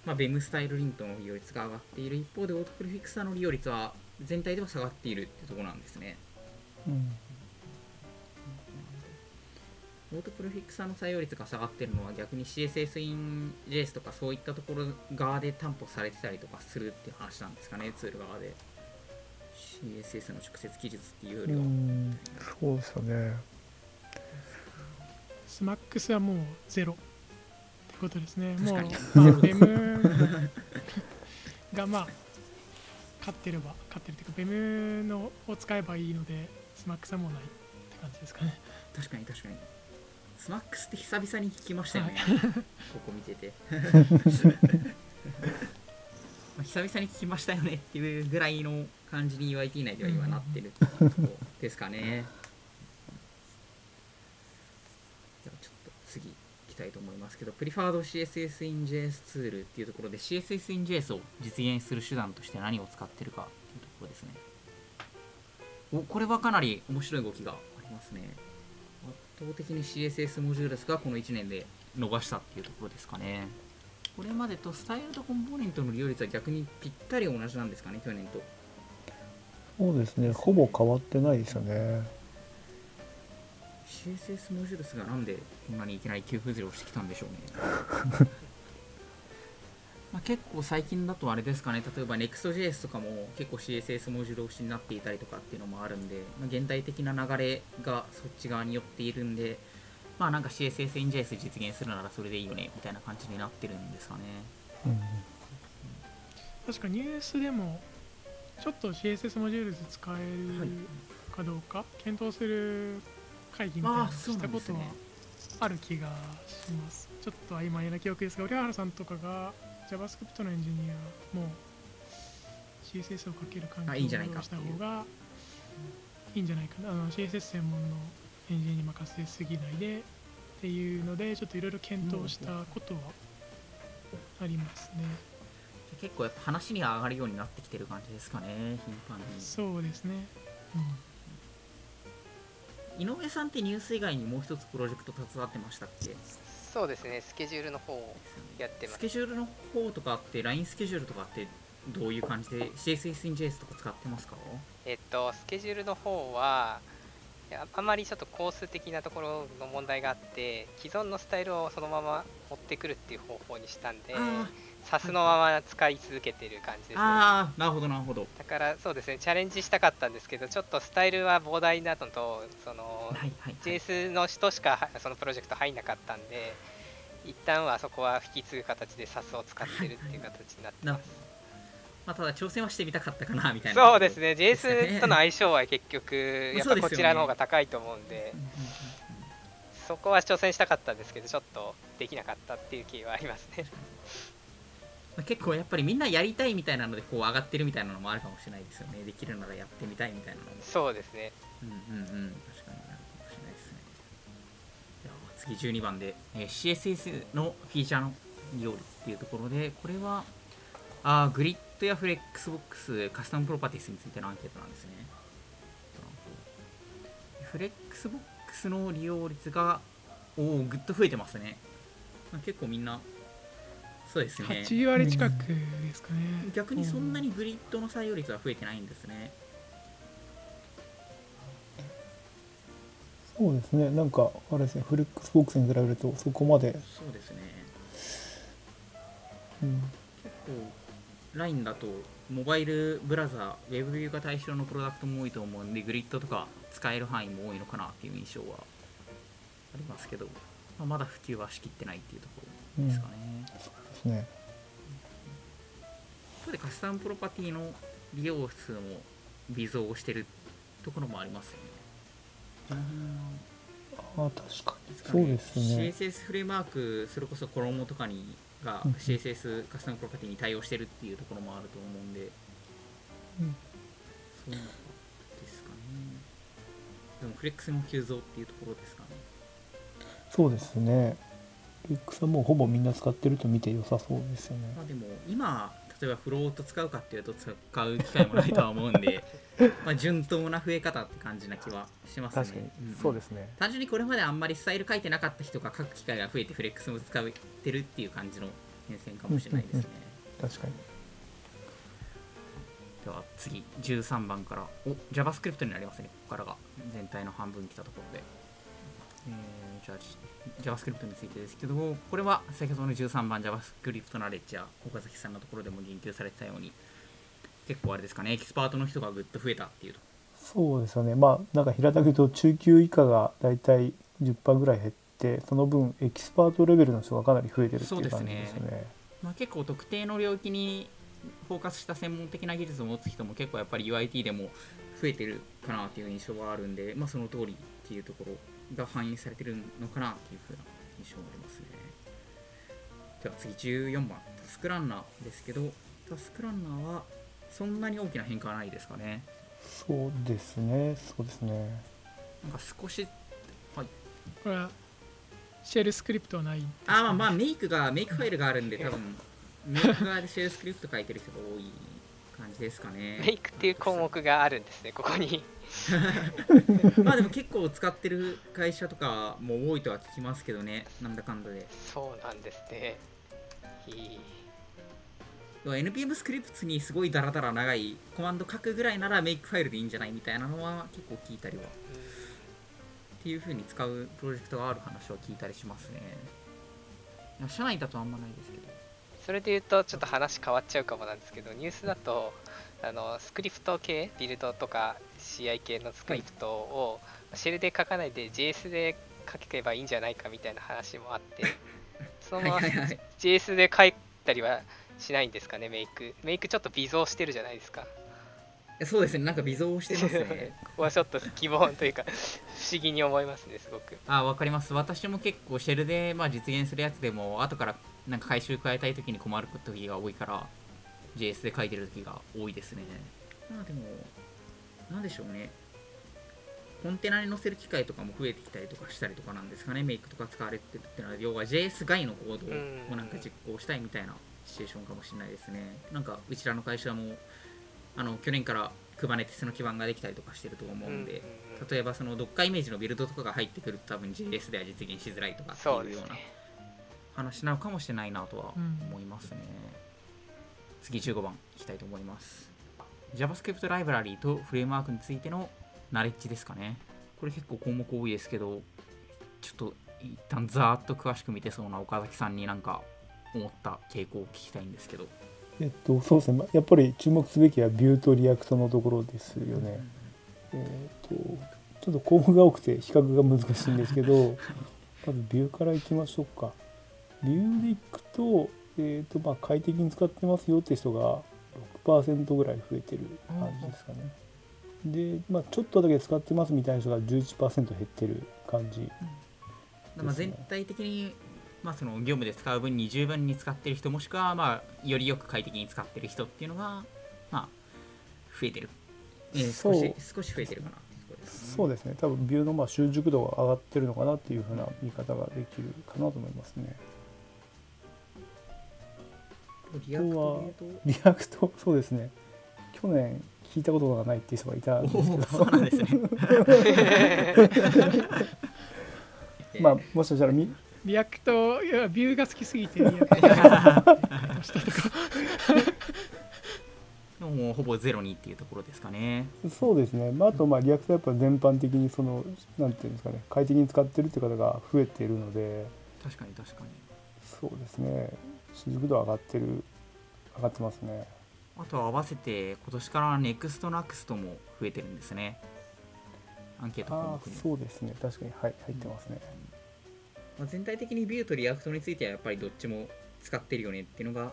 まあ、BEM スタイルリントの利用率が上がっている。一方でオートプリフィクサーの利用率は全体では下がっているっていうところなんですね。うんオートプロフィックサーの採用率が下がってるのは逆に CSS in JS とかそういったところ側で担保されてたりとかするっていう話なんですかねツール側で。CSS の直接記述っていうようりは、んそうですよね。スマックスはもうゼロってことですね。もう、確かに。まあ、ベムがまあ、勝ってれば、勝ってるっていうか、ベムのを使えばいいので、スマックスはもうないって感じですかね。確かに確かにスマックスって久々に聞きましたよね、ここ見てて。ま あ久々に聞きましたよねっていうぐらいの感じに UIT 内では今なってるですかね。ではちょっと次行きたいと思いますけど Preferred CSS in JS ツールっていうところで CSS in JS を実現する手段として何を使ってるかっていうところですね。おこれはかなり面白い動きがありますね。圧倒的に CSS モジュールスがこの1年で伸ばしたっていうところですかね。これまでとスタイルとコンポーネントの利用率は逆にぴったり同じなんですかね去年と。そうですね。ほぼ変わってないですよね。CSS モジュールスがなんでこんなにいきなり急浮上してきたんでしょうね まあ結構最近だとあれですかね。例えば Next.js とかも結構 CSS モジュール推しになっていたりとかっていうのもあるんで、まあ、現代的な流れがそっち側に寄っているんでまあなんか CSS in JS 実現するならそれでいいよねみたいな感じになってるんですかね。うん確かニュースでも、ちょっと CSS モジュールズ使えはいるかどうか、検討する会議みたいなしたことはある気がします。ちょっと曖昧な記憶ですが、折原さんとかが JavaScript のエンジニアも CSS をかける環境あいいんじゃないかをした方がいいんじゃないかな。あの CSS 専門のエンジニアに任せすぎないでっていうので、ちょっといろいろ検討したことはありますね。結構やっぱ話には上がるようになってきてる感じですかね頻繁にそうですね。うん井上さんってニュース以外にもう一つプロジェクト携わってましたっけ？そうですね、スケジュールの方をやってます。スケジュールの方とかって LINE スケジュールとかってどういう感じで CSS in JS とか使ってますか？えっと、スケジュールの方は、あまりちょっとコース的なところの問題があって、既存のスタイルをそのまま持ってくるっていう方法にしたんで、あ SAS のまま使い続けてる感じですね。あーなるほどなるほど。だからそうですね、チャレンジしたかったんですけど、ちょっとスタイルは膨大なのと、そのはいはい、はい、JS の人しかはそのプロジェクト入んなかったんで、一旦はそこは引き継ぐ形で SAS を使ってるっていう形になってます。まあ、ただ挑戦はしてみたかったかなみたいな。そうですね、JS との相性は結局、やっぱこちらの方が高いと思うんでそこは挑戦したかったんですけど、ちょっとできなかったっていう気はありますね。まあ結構やっぱりみんなやりたいみたいなのでこう上がってるみたいなのもあるかもしれないですよね。できるならやってみたいみたいなのも。そうですね。うんうん。うん確かに。なるかもしれないですねでは次12番で、えー CSS のフィーチャーの利用率っていうところでこれはあーグリッドやフレックスボックスカスタムプロパティスについてのアンケートなんですね。フレックスボックスの利用率がおおぐっと増えてますね。まあ結構みんなそうですね。8割近くですかね。逆にそんなにグリッドの採用率は増えてないんですね。そうですね。なんかあれですね。フレックスボックスに比べるとそこまで、そうですね。うん、結構 LINE だとモバイルブラウザー WebView が対象のプロダクトも多いと思うんでグリッドとか使える範囲も多いのかなっていう印象はありますけど、まあ、まだ普及はしきってないっていうところですかね、ですね。一方でカスタムプロパティの利用数も微増してるところもありますよね。あ確かに。ですかそうですね。CSS フレームワークそれこそ衣とかにがうん CSS カスタムプロパティに対応してるっていうところもあると思うんで、うん。そういうのですかね。でもフレックスの急増っていうところですかね。そうですね X はもうほぼみんな使ってると見て良さそうですよね。まあでも今例えばフロート使うかっていうと使う機会もないとは思うんで まあ順当な増え方って感じな気はしますね。確かに。んそうですね。単純にこれまであんまりスタイル書いてなかった人が書く機会が増えてフレックスも使ってるっていう感じの変遷かもしれないですね、確かに。では次13番から。お JavaScript になりますね。ここからが全体の半分来たところで、えーじゃあ JavaScript についてですけどこれは先ほどの13番 JavaScript knowledge や岡崎さんのところでも言及されてたように結構あれですかねエキスパートの人がぐっと増えたっていうと。そうですよね。まあなんか平たく言うと中級以下がだいたい10%ぐらい減ってその分エキスパートレベルの人がかなり増えてるっていう感じですよね。まあ、結構特定の領域にフォーカスした専門的な技術を持つ人も結構やっぱり UIT でも増えてるかなっていう印象はあるんで、まあ、その通りっていうところが反映されてるのかなっていうふうな印象がありますね。では次14番タスクランナーですけどタスクランナーはそんなに大きな変化はないですかね。そうですね。そうですね。なんか少しこれはシェルスクリプトはないんですあーまあまあメイクがメイクファイルがあるんで多分メイク側でシェルスクリプト書いてる人が多い感じですかね。メイクっていう項目があるんですねここに まあでも結構使ってる会社とかも多いとは聞きますけどね、なんだかんだで。そうなんですねいい NPM スクリプトにすごいダラダラ長いコマンド書くぐらいならメイクファイルでいいんじゃないみたいなのは結構聞いたりは。っていう風に使うプロジェクトがある話は聞いたりしますね。社内だとあんまないですけど。それで言うとちょっと話変わっちゃうかもなんですけどニュースだとあのスクリプト系ビルドとか CI 系のスクリプトをシェルで書かないで JS で書けばいいんじゃないかみたいな話もあって そのまま JS で書いたりはしないんですかねメイク。メイクちょっと微増してるじゃないですか。そうですね、なんか微増してますね。ここはちょっと疑問というか不思議に思いますねすごく。あ、わかります。私も結構シェルで、まあ、実現するやつでも、後からなんか回収加えたいときに困る時が多いから、JS で書いてる時が多いですね。まあでも、なんでしょうね。コンテナに載せる機会とかも増えてきたりとかしたりとかなんですかね、メイクとか使われてるっていうのは、要は JS 外のコードをなんか実行したいみたいなシチュエーションかもしれないですね。なんか、うちらの会社も、あの去年から Kubernetes の基盤ができたりとかしてると思うんで、例えばその Docker イメージのビルドとかが入ってくると多分 JS では実現しづらいとかっていうような話なのかもしれないなとはうん思いますね。次15番いきたいと思います。JavaScript ライブラリーとフレームワークについてのナレッジですかね。これ結構項目多いですけど、ちょっと一旦ざーっと詳しく見てそうな岡崎さんになんか思った傾向を聞きたいんですけど。えっとそうですねまやっぱり注目すべきは Vue と React のところですよねえっとちょっと項目が多くて比較が難しいんですけど まず Vue からいきましょうか Vue でいくと,、えっとまあ、快適に使ってますよって人が6%ぐらい増えてる感じですかね。で、まあ、ちょっとだけ使ってますみたいな人が11%減ってる感じまあ、全体的に、まあ、その業務で使う分に十分に使ってる人もしくは、まあ、よりよく快適に使ってる人っていうのが、まあ、増えてる、えー少し少し増えてるかな。そうですね。多分 Vue のまあ習熟度が上がってるのかなっていうふうな見方ができるかなと思いますねリアクトリアクトそうですね。去年聞いたことがないっていう人がいたんですけど。おそうなんですね。まあもしかしたらみ React いや Vue が好きすぎて React したとかでももうほぼゼロにっていうところですかね。そうですね、まあ、あとまあ React はやっぱ全般的にそのなんていうんですかね。快適に使ってるって方が増えているので。確かに確かに。そうですね習熟度は上がってる上がってますね。あとは合わせて今年から NEXT ナ x t も増えてるんですね。アンケート項目に。そうですね。確かにはい入ってますね、まあ、全体的に Vue と React についてはやっぱりどっちも使ってるよねっていうのが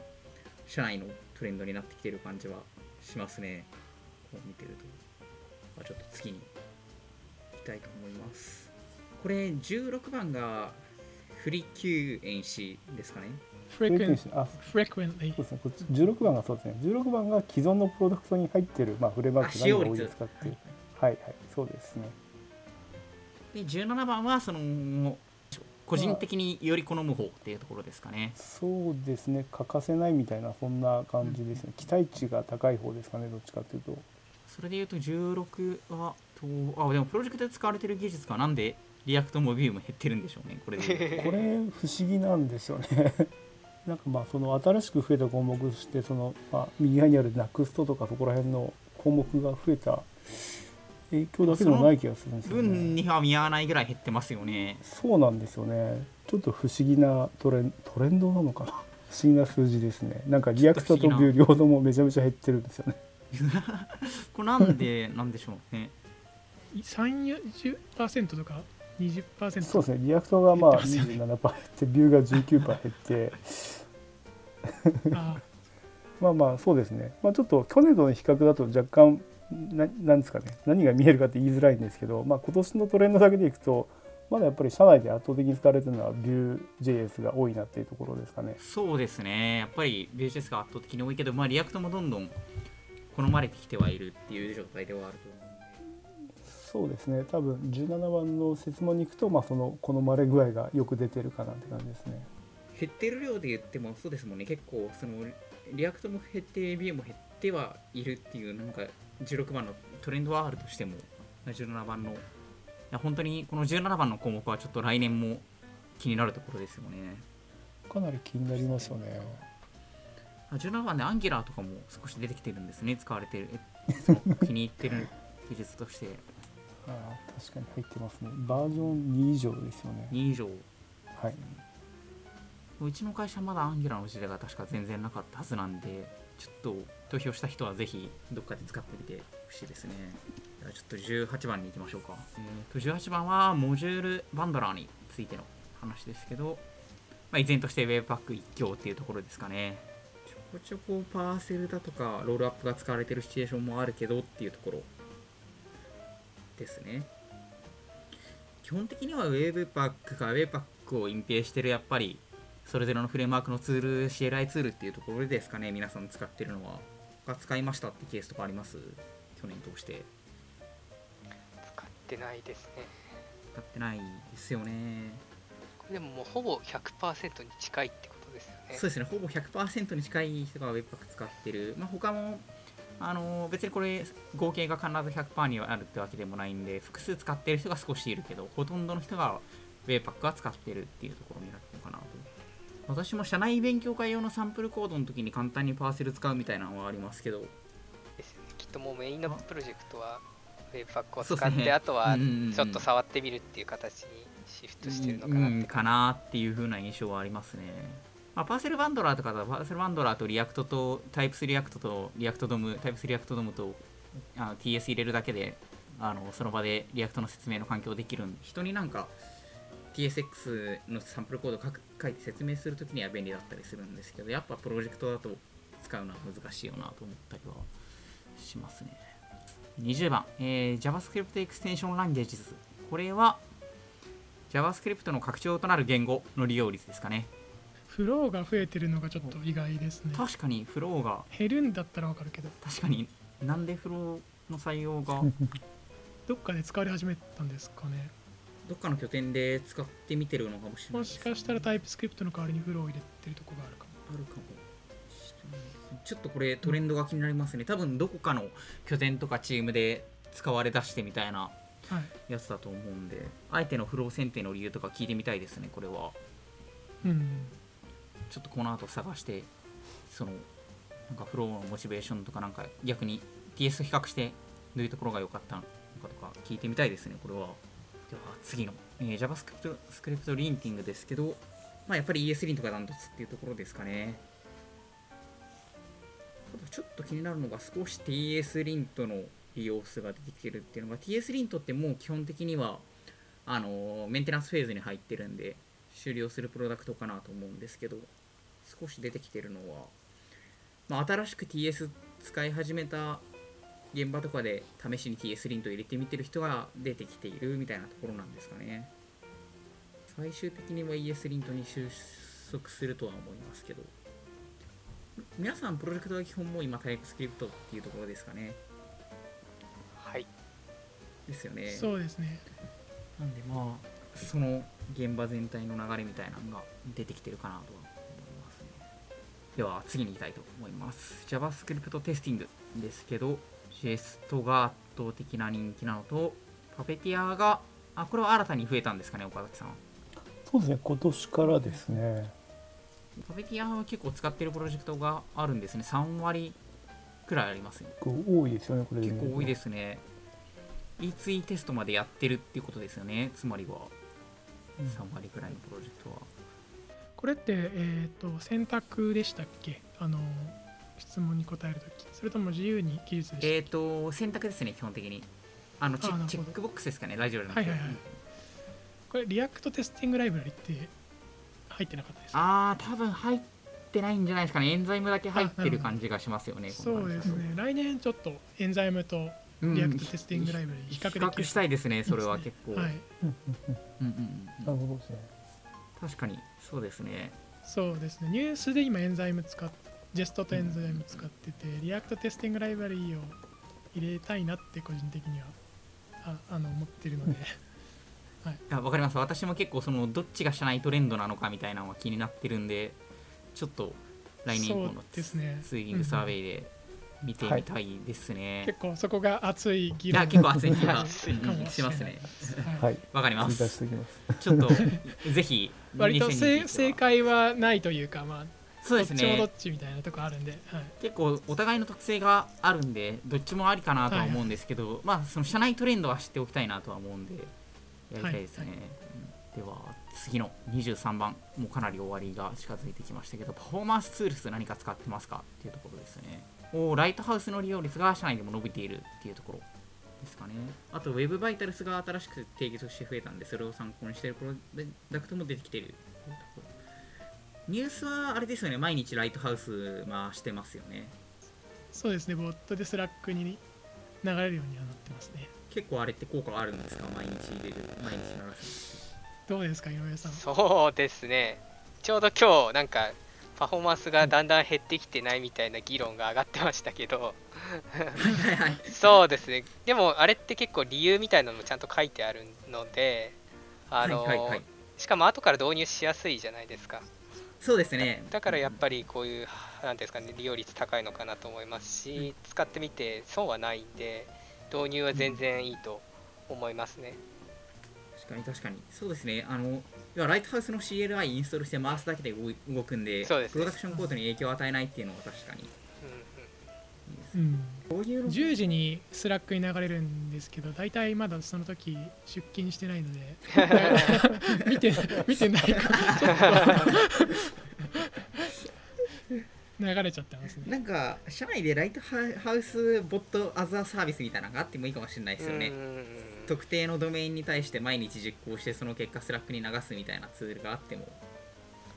社内のトレンドになってきてる感じはしますね。を見てると、まあ、ちょっと次に行きたいと思います。これ16番が frequency ですかね frequent, あ frequently そうですね、こっち16番がそうですね、16番が既存のプロダクトに入ってる、まあ、フレームワークあ使用率。何が多いですかっていう、はいはい、そうですね。で17番はその個人的により好む方っていうところですかね。そうですね、欠かせないみたいな、そんな感じですね、期待値が高い方ですかね、どっちかというと。それでいうと16はとあでもプロジェクトで使われてる技術がなんで React も Vue も減ってるんでしょうね。これで これ、不思議なんですよね。なんかまあその新しく増えた項目としてその、まあ、右側にある NEXT とかそこら辺の項目が増えた影響だけでもない気がするんですよね。分には見合わないぐらい減ってますよねそうなんですよね。ちょっと不思議なトレン、トレンドなのかな。不思議な数字ですね。なんか React と Vue 両方ともめちゃめちゃ減ってるんですよね。これなんでなんでしょうね 30%とか20%そうですね。 React がまあ減って27%減って、 Vue が19%減って、あまあまあそうですね。まあちょっと去年との比較だと若干ななんですかね。何が見えるかって言いづらいんですけど、まあ今年のトレンドだけでいくと。まだやっぱり社内で圧倒的に使われてるのは Vue.js が多いなっていうところですかね。そうですねやっぱり Vue.js が圧倒的に多いけどまあ React もどんどん好まれてきてはいるっていう状態ではあると思うそうですね。多分17番の設問に行くと、まあその好まれ具合がよく出てるかなって感じですね。減ってる量で言ってもそうですもんね結構その React も減って Vue も減ってはいるっていうなんか16番のトレンドはあるとしても17番の本当にこの17番の項目はちょっと来年も気になるところですよねかなり気になりますよね。あ17番で Angular とかも少し出てきてるんですね使われてる気に入ってる技術としてああ確かに入ってますね。バージョン2以上ですよね。2以上はい。うちの会社まだアンギュラーの時代が確か全然なかったはずなんでちょっと投票した人はぜひどっかで使ってみてほしいですねではちょっと18番に行きましょうか、えー、と18番はモジュールバンドラーについての話ですけど、まあ、依然として Webpack 一強っていうところですかねちょこちょこパーセルだとかロールアップが使われてるシチュエーションもあるけどっていうところですね。基本的には Webpack か Webpack を隠蔽してるやっぱりそれぞれのフレームワークのツール CLI ツールっていうところですかね皆さん使ってるのは。他使いましたってケースとかあります？去年通して。使ってないですね。使ってないですよね。これでももうほぼ100%に近いってことですよね。そうですね。ほぼ100%に近い人が Webpack 使ってる。まあ他もあの別にこれ合計が必ず100%にあるってわけでもないんで複数使ってる人が少しいるけどほとんどの人が Webpack は使ってるっていうところになるのかなと。私も社内勉強会用のサンプルコードの時に簡単にパーセル使うみたいなのはありますけど。ですよね。きっともうメインのプロジェクトは Webpack を使って、そうですね。あとはちょっと触ってみるっていう形にシフトしてるのかうなって。んかなっていう風な印象はありますね。まあ、 Parcel bundler とかだ Parcel bundler と React と types React と React DOM types React DOM とあ TS 入れるだけであのその場で React の説明の環境できるんで人になんか TSX のサンプルコード書書いて説明するときには便利だったりするんですけどやっぱプロジェクトだと使うのは難しいよなと思ったりはしますね。20番、えー JavaScript extension languages これは JavaScript の拡張となる言語の利用率ですかね。フローが増えてるのがちょっと意外ですね。確かにフローが。減るんだったらわかるけど。確かになんでフローの採用が？どっかで使われ始めたんですかね。どっかの拠点で使ってみてるのかもしれないもですしかしたらタイプスクリプトの代わりにフローを入れてるとこがあるかも。あるかもちょっとこれトレンドが気になりますね。多分どこかの拠点とかチームで使われだしてみたいなはい。やつだと思うんであえてのフロー選定の理由とか聞いてみたいですねこれは。うんちょっとこの後探してそのなんかフローのモチベーションとかなんか逆に TS と比較してどういうところが良かったのかとか聞いてみたいですねこれは。では次の、えー JavaScript スクリプトリンティングですけどまあやっぱり ES リンとかダントツっていうところですかね。ただちょっと気になるのが少し TS リントの利用数が出てきてるっていうのが TS リントってもう基本的にはあのメンテナンスフェーズに入ってるんで終了するプロダクトかなと思うんですけど少し出てきてるのは、まあ、新しく TS 使い始めた現場とかで試しに TS リント入れてみてる人が出てきているみたいなところなんですかね。最終的には ES リントに収束するとは思いますけど。皆さんプロジェクトは基本もう今タイプスクリプトっていうところですかね。はい。ですよね。そうですね。なんでまあその現場全体の流れみたいなのが出てきてるかなとは思いますねでは次に行きたいと思います。JavaScript テスティングですけど JS が圧倒的な人気なのとパペティアがあこれは新たに増えたんですかね岡崎さん。そうですね今年からですね。パペティアは結構使ってるプロジェクトがあるんですね。3割くらいありますね。結構多いですよねこれ結構多いですすね E2E テストまでやってるっていうことですよね。つまりは3割くらいのプロジェクトはこれって、えー、と選択でしたっけ？あの質問に答えるとき。それとも自由に記述でしたっけ？えっ、と選択ですね基本的に。あのチェックボックスですかねラジオじゃなくて、はいはい。はいこれ React Testing Library って入ってなかったですか？ああ多分入ってないんじゃないですかね。 Enzyme だけ入ってる感じがしますよねそうですね。来年ちょっと Enzyme とうん React Testing Library。比較できる比較したいですねそれは結構、はい、うんうんうん。うんうんなうん。るほどですね確かにそうですね。そうですね。ニュースで今 Enzyme 使っ Jest と Enzyme 使ってて、 React Testing Library を入れたいなって個人的にはああの思ってるので。あわかります。私も結構そのどっちが社内トレンドなのかみたいなのは気になってるんでちょっと来年以降のそうですね。ツーリングサーベイで見てみたいですね、結構そこが熱い議い、や論結構熱い気が熱い。かもしますねははい。いわかります。しておきます。ちょっと ぜひ割と正2021正解はないというかまあそうですどっちもどっねちみたいなとこあるんで、はい、結構お互いの特性があるんでどっちもありかなとは思うんですけど、まあその社内トレンドは知っておきたいなとは思うんでやりたいですね、はい。うん。では次の23番もうかなり終わりが近づいてきましたけどパフォーマンスツールス何か使ってますかっていうところですね。おライトハウスの利用率が社内でも伸びているっていうところですかね。あと Web バイタルスが新しく定義として増えたんでそれを参考にしているプロダクトも出てきているっていうところ。ニュースはあれですよね毎日 Lighthouse 回してますよね。そうですねボットで Slack に流れるようにはなってますね。結構あれって効果あるんですか？毎日入れる毎日鳴らすどうですか井上さん。そうですね。ちょうど今日なんかパフォーマンスがだんだん減ってきてないみたいな議論が上がってましたけど。そうですね。でもあれって結構理由みたいなのもちゃんと書いてあるのであの、はいはいはい。しかも後から導入しやすいじゃないですか。そうですね。だからやっぱりこういうなんていうんですかね利用率高いのかなと思いますし使ってみて損はないんで導入は全然いいと思いますね確かに確かに。そうですね。あの要はライトハウスの CLI インストールして回すだけで動くんでそうですね。プロダクションコードに影響を与えないっていうのは確かに。うんこういうの10時に Slack に流れるんですけど大体まだその時出勤してないので 見て見てないから流れちゃってますね。なんか社内で Lighthouse Bot as a Service みたいなのがあってもいいかもしれないですよね。特定のドメインに対して毎日実行してその結果 Slack に流すみたいなツールがあっても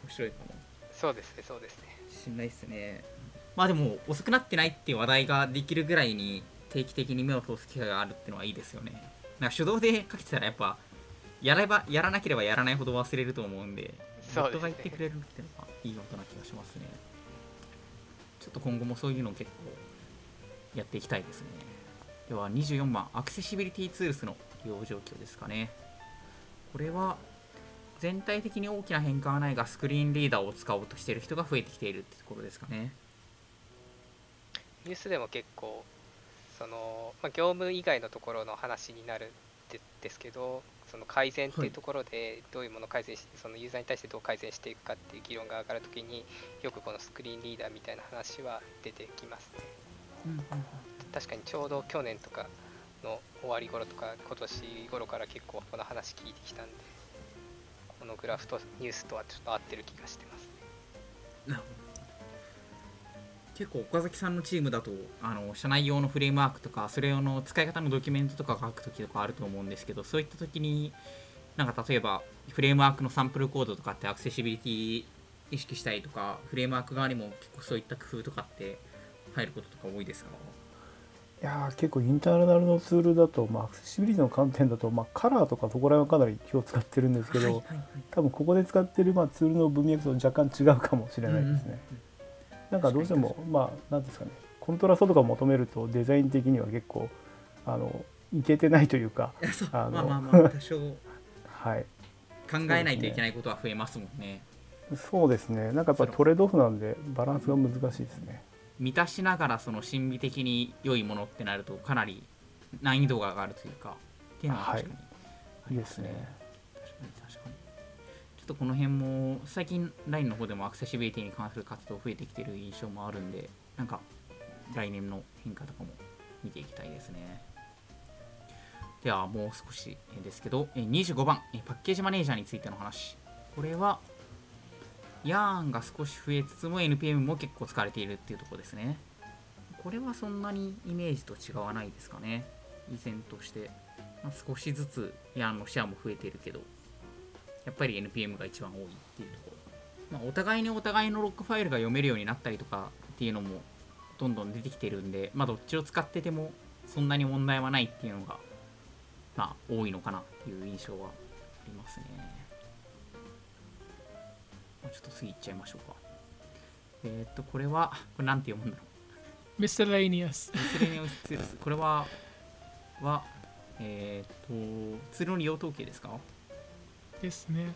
面白いかも。そうですねそうですね。しんないですねまあでも遅くなってないっていう話題ができるぐらいに定期的に目を通す機会があるっていうのはいいですよね。なんか手動でかけてたらやっぱやればやらなければやらないほど忘れると思うんでそうですね。ボットが言ってくれるっていうのはいいことな気がしますねちょっと今後もそういうのを結構やっていきたいですね。では24番アクセシビリティツールスの利用状況ですかね。これは全体的に大きな変化はないがスクリーンリーダーを使おうとしている人が増えてきているってところですかね。ニュースでも結構その、まあ、業務以外のところの話になるでですけどその改善っていうところでどういうものを改善して、そのユーザーに対してどう改善していくかっていう議論が上がるときによくこのスクリーンリーダーみたいな話は出てきますね。確かにちょうど去年とかの終わり頃とか今年頃から結構この話聞いてきたんでこのグラフとニュースとはちょっと合ってる気がしてますなるほど結構岡崎さんのチームだとあの社内用のフレームワークとかそれ用の使い方のドキュメントとか書くときとかあると思うんですけどそういったときになんか例えばフレームワークのサンプルコードとかってアクセシビリティ意識したりとかフレームワーク側にも結構そういった工夫とかって入ることとか多いですか？いやー結構インターナルのツールだと、まあ、アクセシビリティの観点だと、まあ、カラーとかそこら辺はかなり気を使ってるんですけど、はいはいはい。多分ここで使ってる、まあ、ツールの文脈と若干違うかもしれないですね。なんかどうしてもまあなんですかねコントラストとか求めるとデザイン的には結構あのいけてないというかあのまあまあまあ多少。考 はい。えないといけないことは増えますもんね。そうですね。なんかやっぱりトレードオフなんでバランスが難しいですね。満たしながらその心理的に良いものってなるとかなり難易度が上がるというかっていうのは確かに。ありますね、いい。ですねとこの辺も最近 LINE の方でもアクセシビリティに関する活動増えてきてる印象もあるんでなんか来年の変化とかも見ていきたいですね。ではもう少しですけど25番パッケージマネージャーについての話。これはヤーンが少し増えつつも NPM も結構使われているっていうところですね。これはそんなにイメージと違わないですかね。依然として、まあ少しずつヤーンのシェアも増えているけど。やっぱり NPM が一番多いっていうところ、まあ、お互いにお互いのロックファイルが読めるようになったりとかっていうのもどんどん出てきてるんで、まあ、どっちを使っててもそんなに問題はないっていうのが、まあ、多いのかなっていう印象はありますね。まあちょっと次行っちゃいましょうか。えーっと、これは、これなんて読むんだろう。ミステライニアスミスレニオス。これは、は、えーっと、ツールの利用統計ですか？はですね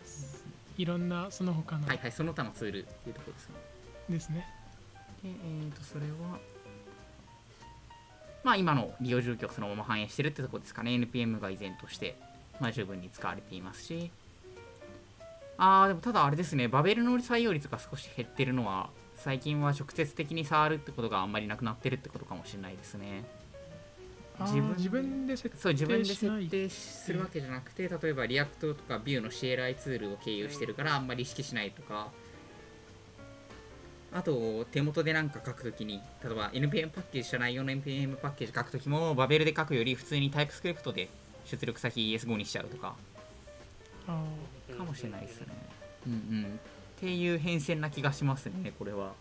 いろんなその他のいはい、その他のツールっていうところですね。ですねで、えー、とそれは、まあ、今の利用状況をそのまま反映してるってところですかね。NPM が依然として、まあ、十分に使われていますし、あー、でもただあれですね、バベルの採用率が少し減ってるのは、最近は直接的に触るってことがあんまりなくなってるってことかもしれないですね。自分自分で設そう、自分で設定するわけじゃなくて、例えば React とか Vue の CLI ツールを経由してるから、あんまり意識しないとか、あと、手元でなんか書くときに、例えば NPM パッケージ社内用の NPM パッケージ書くときも、バベルで書くより普通に TypeScript で出力先 ES5 にしちゃうとか、あかもしれないですね。うんうん。っていう変遷な気がしますね、これは。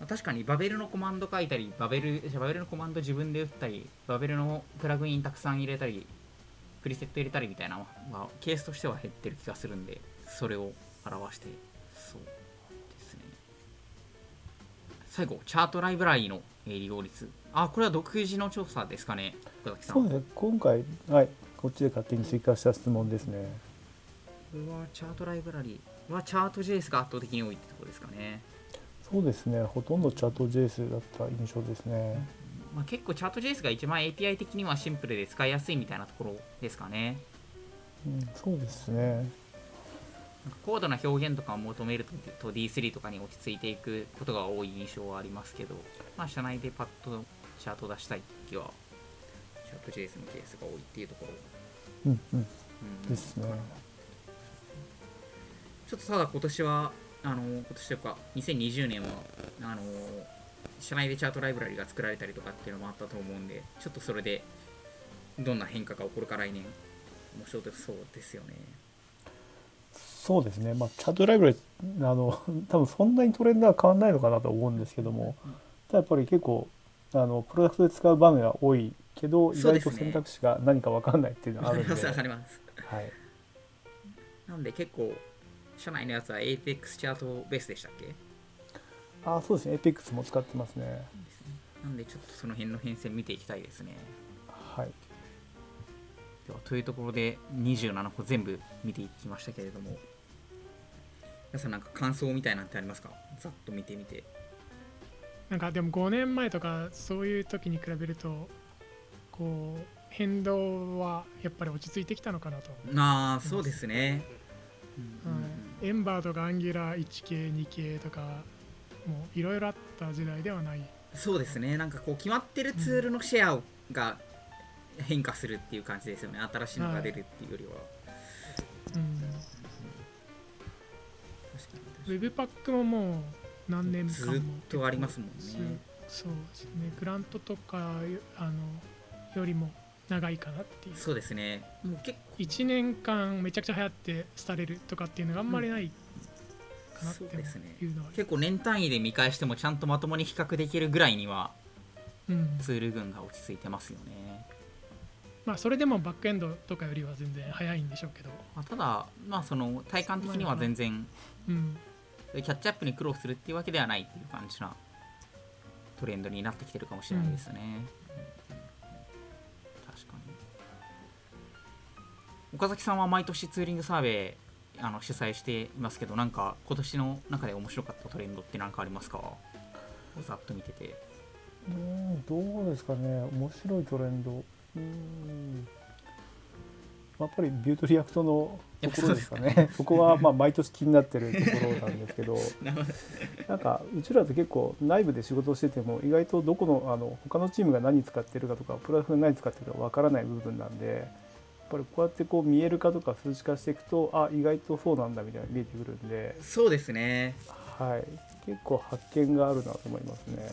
まあ確かにバベルのコマンド書いたり、バベルじゃあバベルのコマンド自分で打ったり、バベルのプラグインたくさん入れたり、プリセット入れたりみたいなのは、まあ、ケースとしては減ってる気がするんで、それを表して、そうですね。最後、チャートライブラリのえー利用率。あ、これは独自の調査ですかね、岡崎さん。そうですね今回はいこっちで勝手に追加した質問ですね。これはチャートライブラリはチャート JS が圧倒的に多いってところですかね。そうですねほとんどチャート JS だった印象ですね。まあ、結構チャート JS が一番 API 的にはシンプルで使いやすいみたいなところですかね。うん、そうですね。高度な表現とかを求めるとと D3 とかに落ち着いていくことが多い印象はありますけど、まあ、社内でパッとチャート出したいときは、チャート JS のケースが多いっていうところ。うんうんうんですね。ちょっとただ今年は、あの今年というか、2020年は、あの社内でチャートライブラリが作られたりとかっていうのもあったと思うんで、ちょっとそれで、どんな変化が起こるか来年、面白そうですよね。そうですね。まあチャートライブラリあの 多分そんなにトレンドは変わらないのかなと思うんですけども、ただやっぱり結構あのプロダクトで使う場面が多いけど、ね外と選択肢が何か分かんないっていうのが わかります、あるんで、わかります。はい。なんで結構、社内のやつは APEX チャートベースでしたっけ？あそうですね。Apex も使ってますね。ですねなんでちょっとその辺の変遷見ていきたいですね。はい。ではというところで27個全部見ていきましたけれども皆さんなんか感想みたいなんてありますか？ざっと見てみてなんかでも5年前とかそういう時に比べるとこう変動はやっぱり落ち着いてきたのかなと、ああそうですね、うんうんエンバーとかアンギュラー 1K、2K とかもういろいろあった時代ではない。そうですね。なんかこう決まってるツールのシェアが変化するっていう感じですよね。新しいのが出るっていうよりは、うん。確かウにェブパックももう何年間もずっとありますもんね。そうですね。グラントとかあのよりも長いかなっていう。そうですね。もう結1年間めちゃくちゃ流行って廃れるとかっていうのがあんまりないかなってそうですね。いうのは、結構年単位で見返してもちゃんとまともに比較できるぐらいにはうん。ツール群が落ち着いてますよね。まあそれでもバックエンドとかよりは全然早いんでしょうけど、まあ、ただ、まあ、その体感的には全然うん、キャッチアップに苦労するっていうわけではないっていう感じなトレンドになってきてるかもしれないですね。確か岡崎さんは毎年ツーリングサーベイあの主催していますけど、なんか今年の中で面白かったトレンドって何かありますか？ざっと見てて。うーんどうですかね。面白いトレンド。うーん。やっぱり Vue と React のところですかね。そこはまあ毎年気になってるところなんですけど。なんかうちらって結構内部で仕事をしてても意外とどこのあの他のチームが何使ってるかとかプラスが何使ってるかわからない部分なんでぱりこうやってこう見える化とか数値化していくとあ意外とそうなんだみたいなの見えてくるんで、そうですね。はい、結構発見があるなと思いますね。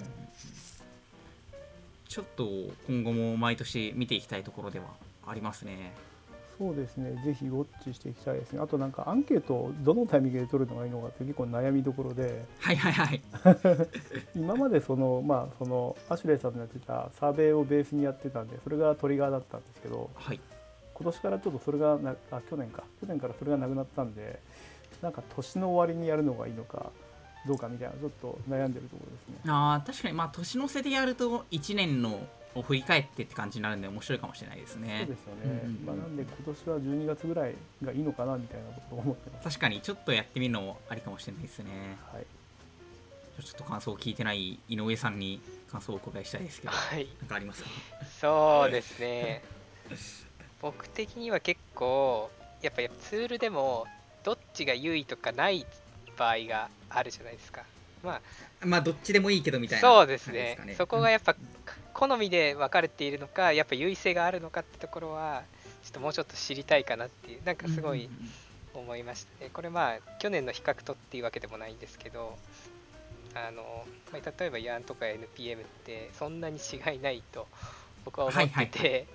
ちょっと今後も毎年見ていきたいところではありますね。そうですね、ぜひウォッチしていきたいですね。あとなんかアンケートをどのタイミングで取るのがいいのかって結構悩みどころで、はいはいはい。今までそのまあそのアシュレイさんのやってたサーベイをベースにやってたんで、それがトリガーだったんですけど、はい。今年からちょっとそれがなあ去年か去年からそれがなくなったんで、なんか年の終わりにやるのがいいのかどうかみたいなちょっと悩んでるところですね。あー確かにまあ年の瀬でやると1年のを振り返ってって感じになるんで面白いかもしれないですそうねですよね。うんうんうんまあなんで今年は12月ぐらいがいいのかなみたいなことを思ってます。確かにちょっとやってみるのもありかもしれないですねはい。ちょっと感想を聞いてない井上さんに感想をお伺いしたいですけどはいなんかありますか？そうですね 僕的には結構やっぱりツールでもどっちが優位とかない場合があるじゃないですか。ままあどっちでもいいけどみたあいなそうですね。そこがやっぱ好みで分かれているのかやっぱ優位性があるのかってところはちょっともうちょっと知りたいかなっていうなんかすごいうんうんうん。思いましたね。これまあ去年の比較とっていうわけでもないんですけどあの、まあ、例えば YAN とか NPM ってそんなに違いないと僕は思ってて、はい。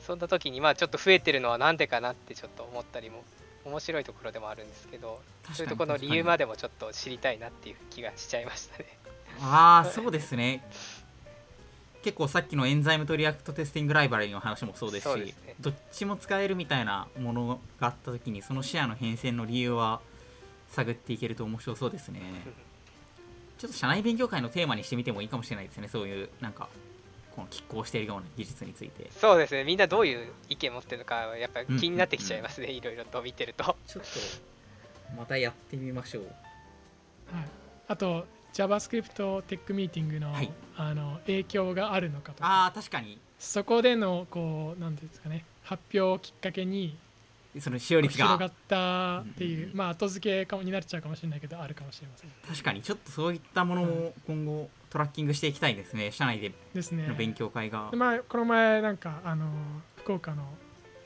そんな時にまあちょっと増えてるのはなんでかなってちょっと思ったりも面白いところでもあるんですけどそういうところの理由までもちょっと知りたいなっていう気がしちゃいましたね。ああそうですね結構さっきの Enzyme と React Testing Library の話もそうですしね。どっちも使えるみたいなものがあった時にそのシェアの変遷の理由は探っていけると面白そうですね。ちょっと社内勉強会のテーマにしてみてもいいかもしれないですね。そういうなんかこの拮抗しているような技術について。そうですね。みんなどういう意見持ってるのかはやっぱ気になってきちゃいますね、いろいろと見てると。ちょっとまたやってみましょう。はい、あと JavaScript テックミーティングの,、はい。あの影響があるのかとか。ああ確かに。そこでのこうなんていうんですかね。発表をきっかけにその使用率が。広がったっていう、うん。うんまあ後付けかもになっちゃうかもしれないけどあるかもしれません。確かにちょっとそういったものも今後トラッキングしていきたいですね。社内でですね。の勉強会が。で、まあ、この前なんかあの福岡の、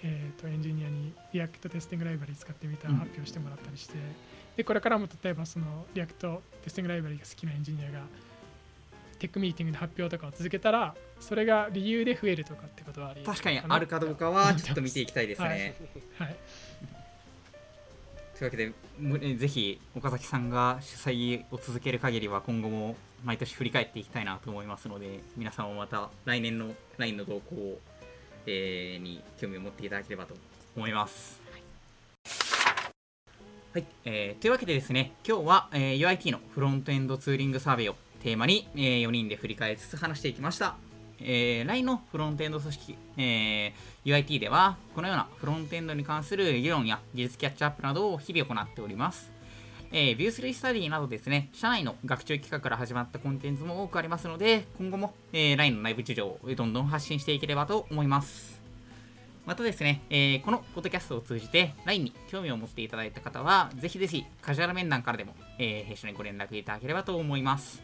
えー、とエンジニアに React Testing Library 使ってみたうん発表してもらったりして、でこれからも例えばその React Testing Library が好きなエンジニアがテックミーティングで発表とかを続けたらそれが理由で増えるとかってことはあり確かにあるかどうかはちょっと見ていきたいですね、はい。はい。というわけでぜひ岡崎さんが主催を続ける限りは今後も毎年振り返っていきたいなと思いますので皆さんもまた来年の LINE の動向を、えーに興味を持っていただければと思います。はい、えーというわけでですね今日は、えー UIT のフロントエンドツーリングサーベイをテーマに、え4人で振り返りつつ話していきました。えー LINE のフロントエンド組織、えー UIT ではこのようなフロントエンドに関する議論や技術キャッチアップなどを日々行っております。えー、ビュースリースタディなどですね、社内の学習企画から始まったコンテンツも多くありますので、今後も、えー LINE の内部事情をどんどん発信していければと思います。またですね、えーこのポッドキャストを通じて LINE に興味を持っていただいた方は、ぜひぜひカジュアル面談からでも、えー弊社にご連絡いただければと思います。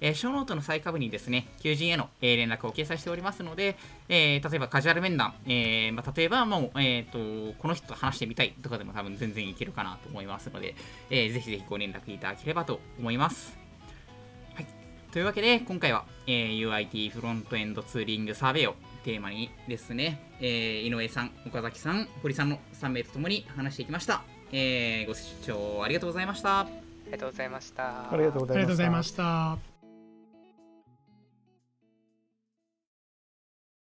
えー、ショーノートの最下部にですね、求人への、えー連絡を掲載しておりますので、えー例えばカジュアル面談、えーまあ、例えばもう、えー、とこの人と話してみたいとかでも多分全然いけるかなと思いますので、えーぜひぜひご連絡いただければと思います。はい、というわけで、今回は、えー UIT フロントエンドツーリングサーベイをテーマにですね、えー井上さん、岡崎さん、堀さんの3名とともに話していきました。えーご視聴ありがとうございました。ありがとうございました。ありがとうございましたありがとうございました。